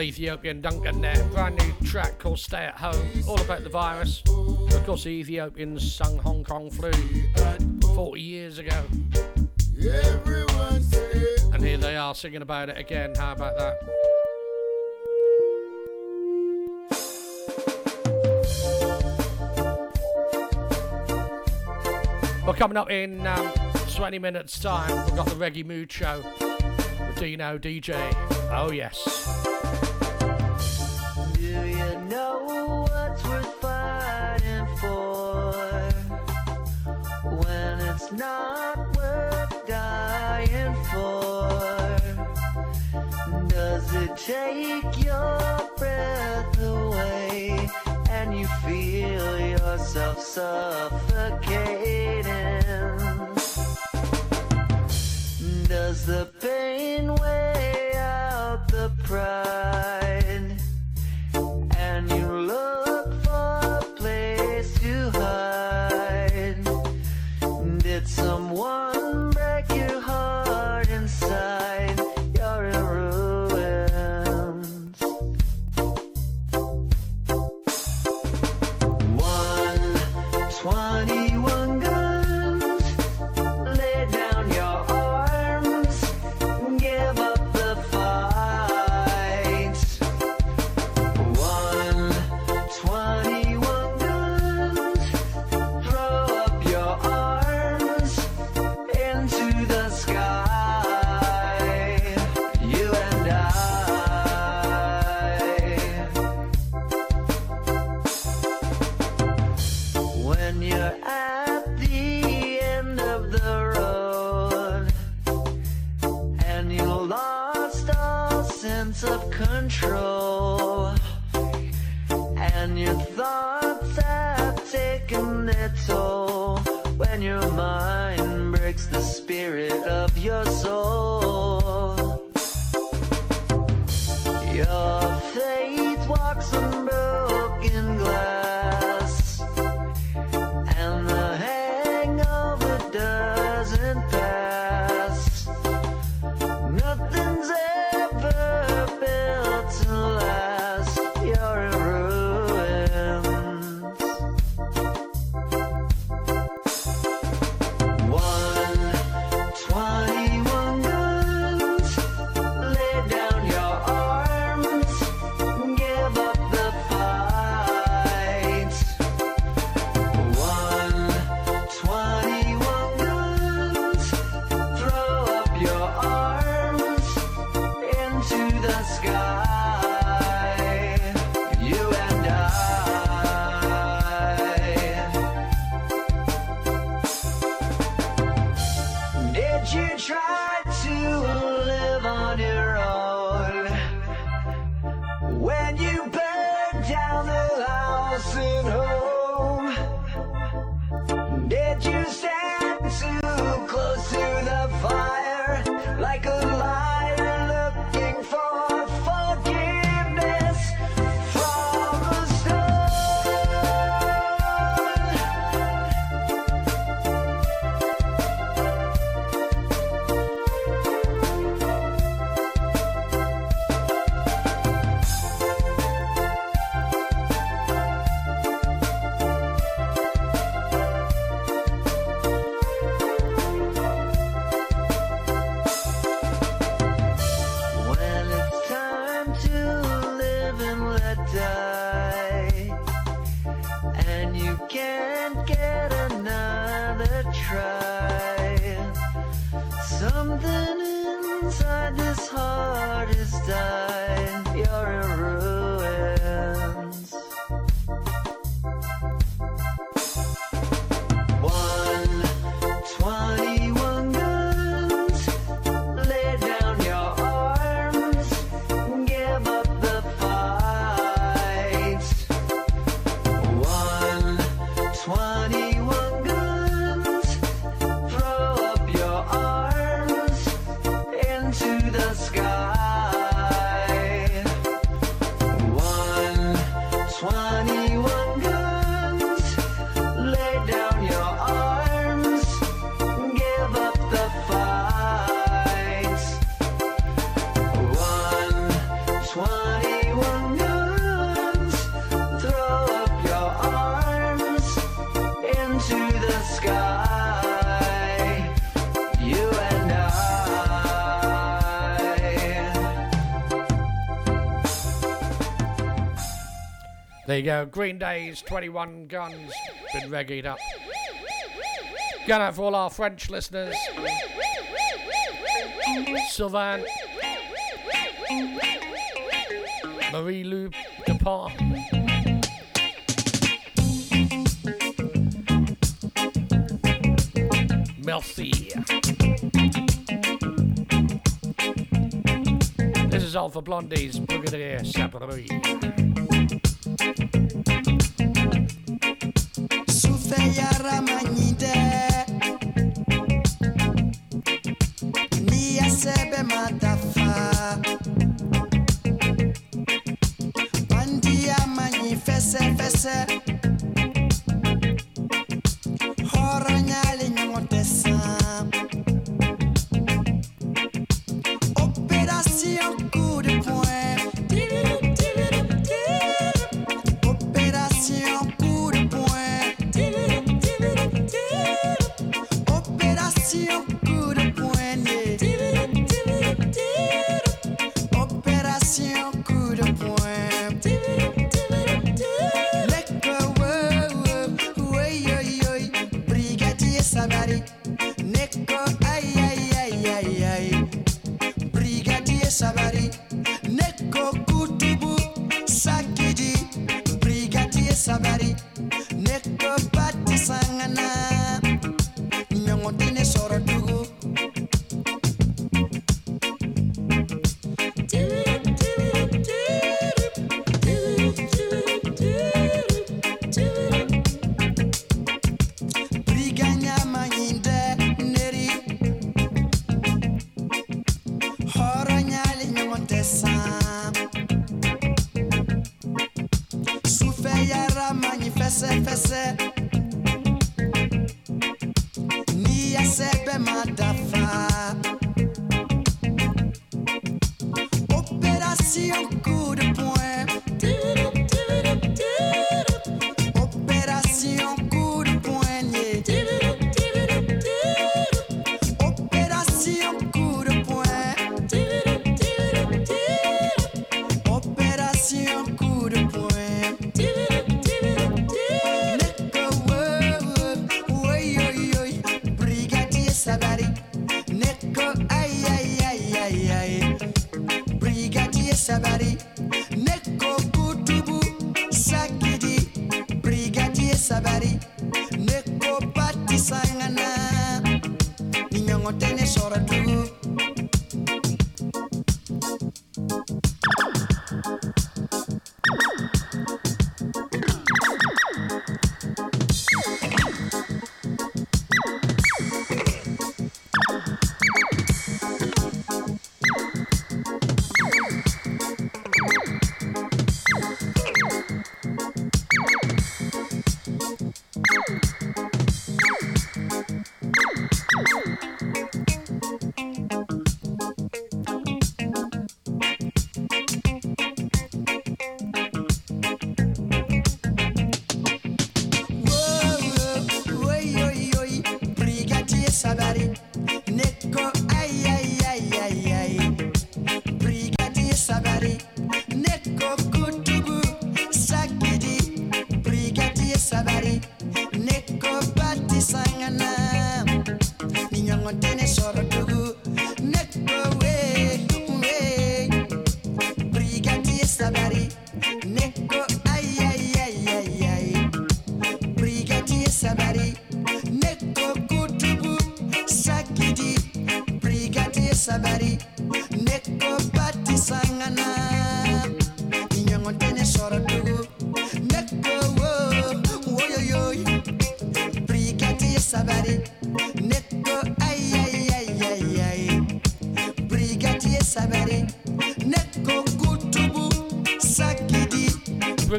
little Ethiopian Duncan there. Brand new track called Stay at Home, all about the virus. Of course, the Ethiopians sung Hong Kong flu uh, 40 years ago. And here they are singing about it again. How about that? Well, coming up in um, 20 minutes' time, we've got the Reggae Mood Show with Dino DJ. Oh, yes. take your breath away and you feel yourself suffocating. Does the pain weigh out the pride? There you go. Green Day's 21 Guns been reggaed up. Going out for all our French listeners. Sylvain. Marie Lou Dupont. Merci. This is Alpha Blondy's Brigadier Sabari.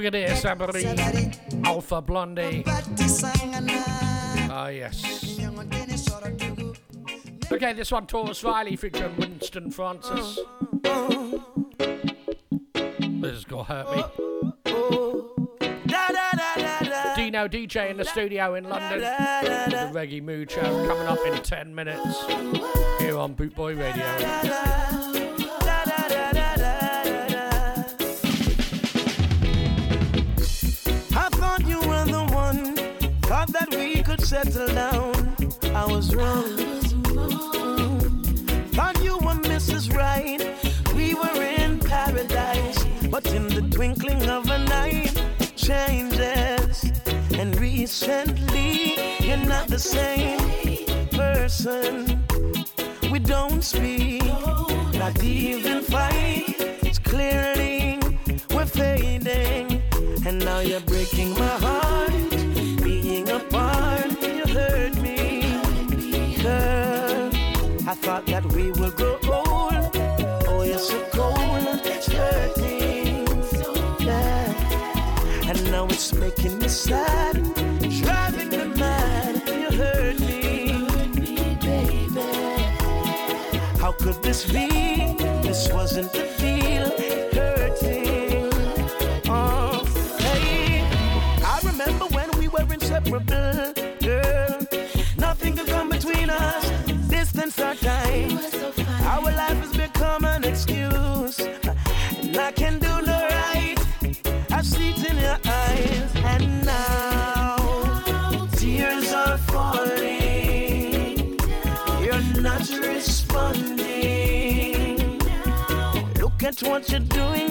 look at this, Abari. Alpha Blondy. Ah, oh, yes. Okay, this one, Tarrus Riley featuring Winston Francis. This is gonna hurt me. Dino DJ in the studio in London. The Reggae Mood Show coming up in 10 minutes here on Bootboy Radio. Settle down. I was wrong. Thought you were Mrs. Right. We were in paradise, but in the twinkling of an eye, changes. And recently, you're not the same person. We would grow old. Oh, you're so cold, hurting. And now it's making me sad, driving me mad. You hurt me. How could this be? This wasn't what you're doing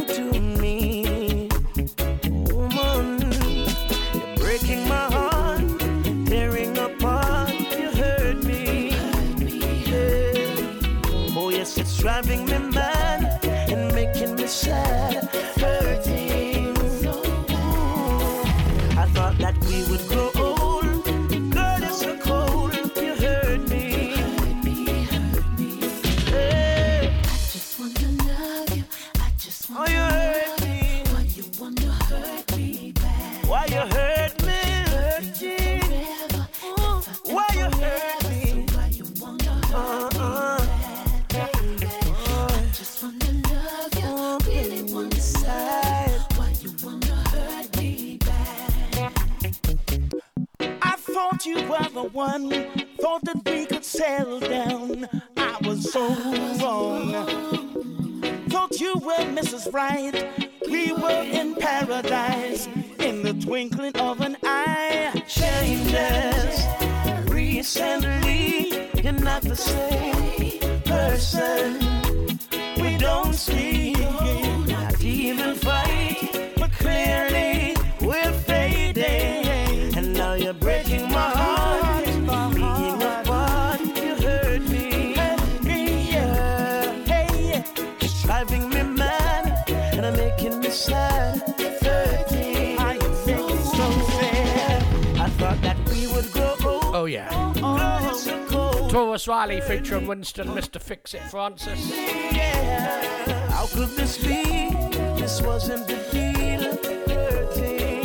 featuring Winston, Mr. Fix It Francis. Yeah. How could this be? This wasn't the deal. Hurting.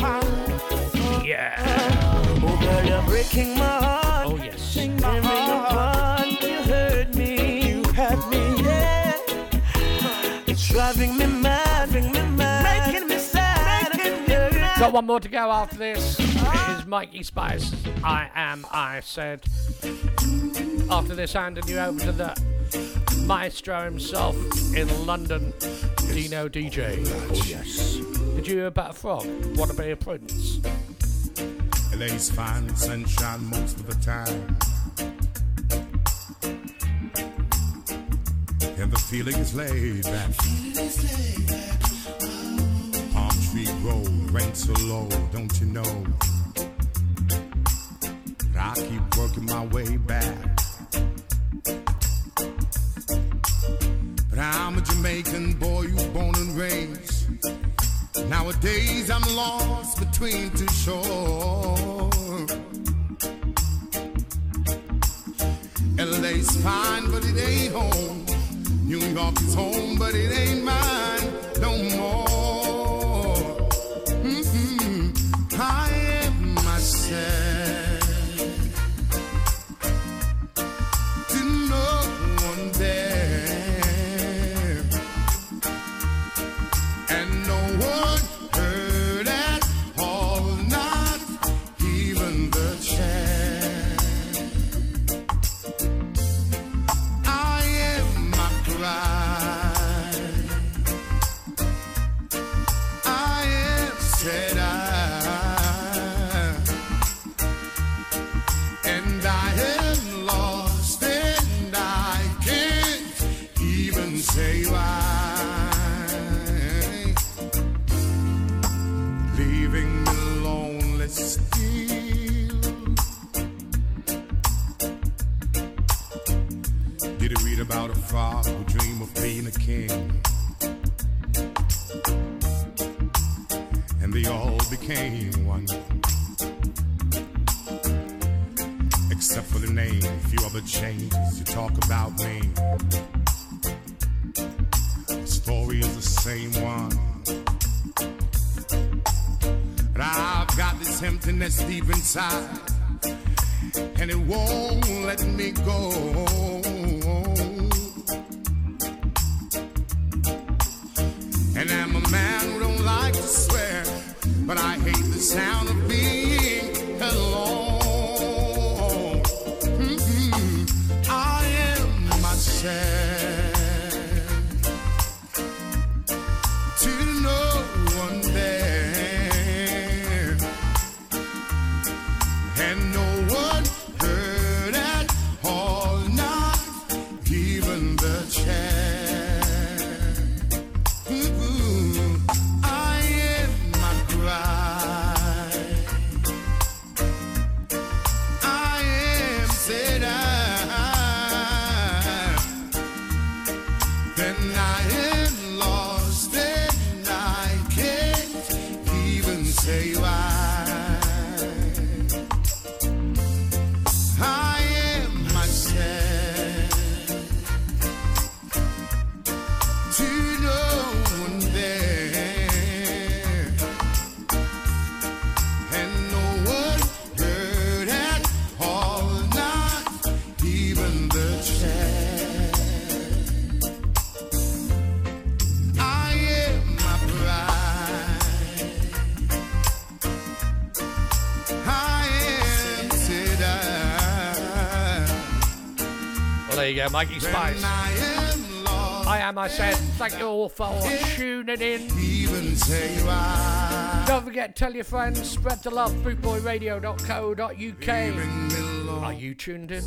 Yeah. Oh, girl, you're breaking my heart. Oh, yes. Tearing apart. You hurt me. You hurt me. Yeah. It's driving me mad. Driving me mad. Making me sad. Making me mad. Got one more to go after this. It is Mikey Spice. I am, I said. After this, handing you over to the maestro himself in London, Dino DJ. Oh, yes. Did you hear about a frog? Want to be a prince? LA's fine sunshine most of the time. And the feeling is laid back. Palm tree grove, rain so low, don't you know? They all became one. Except for the name, a few other changes. You talk about me. The story is the same one. But I've got this emptiness deep inside, and it won't let me go. But I hate the sound of Mikey Spice. I am, I said, thank you all for tuning in. Don't forget, tell your friends, spread the love, bootboyradio.co.uk. Are you tuned in?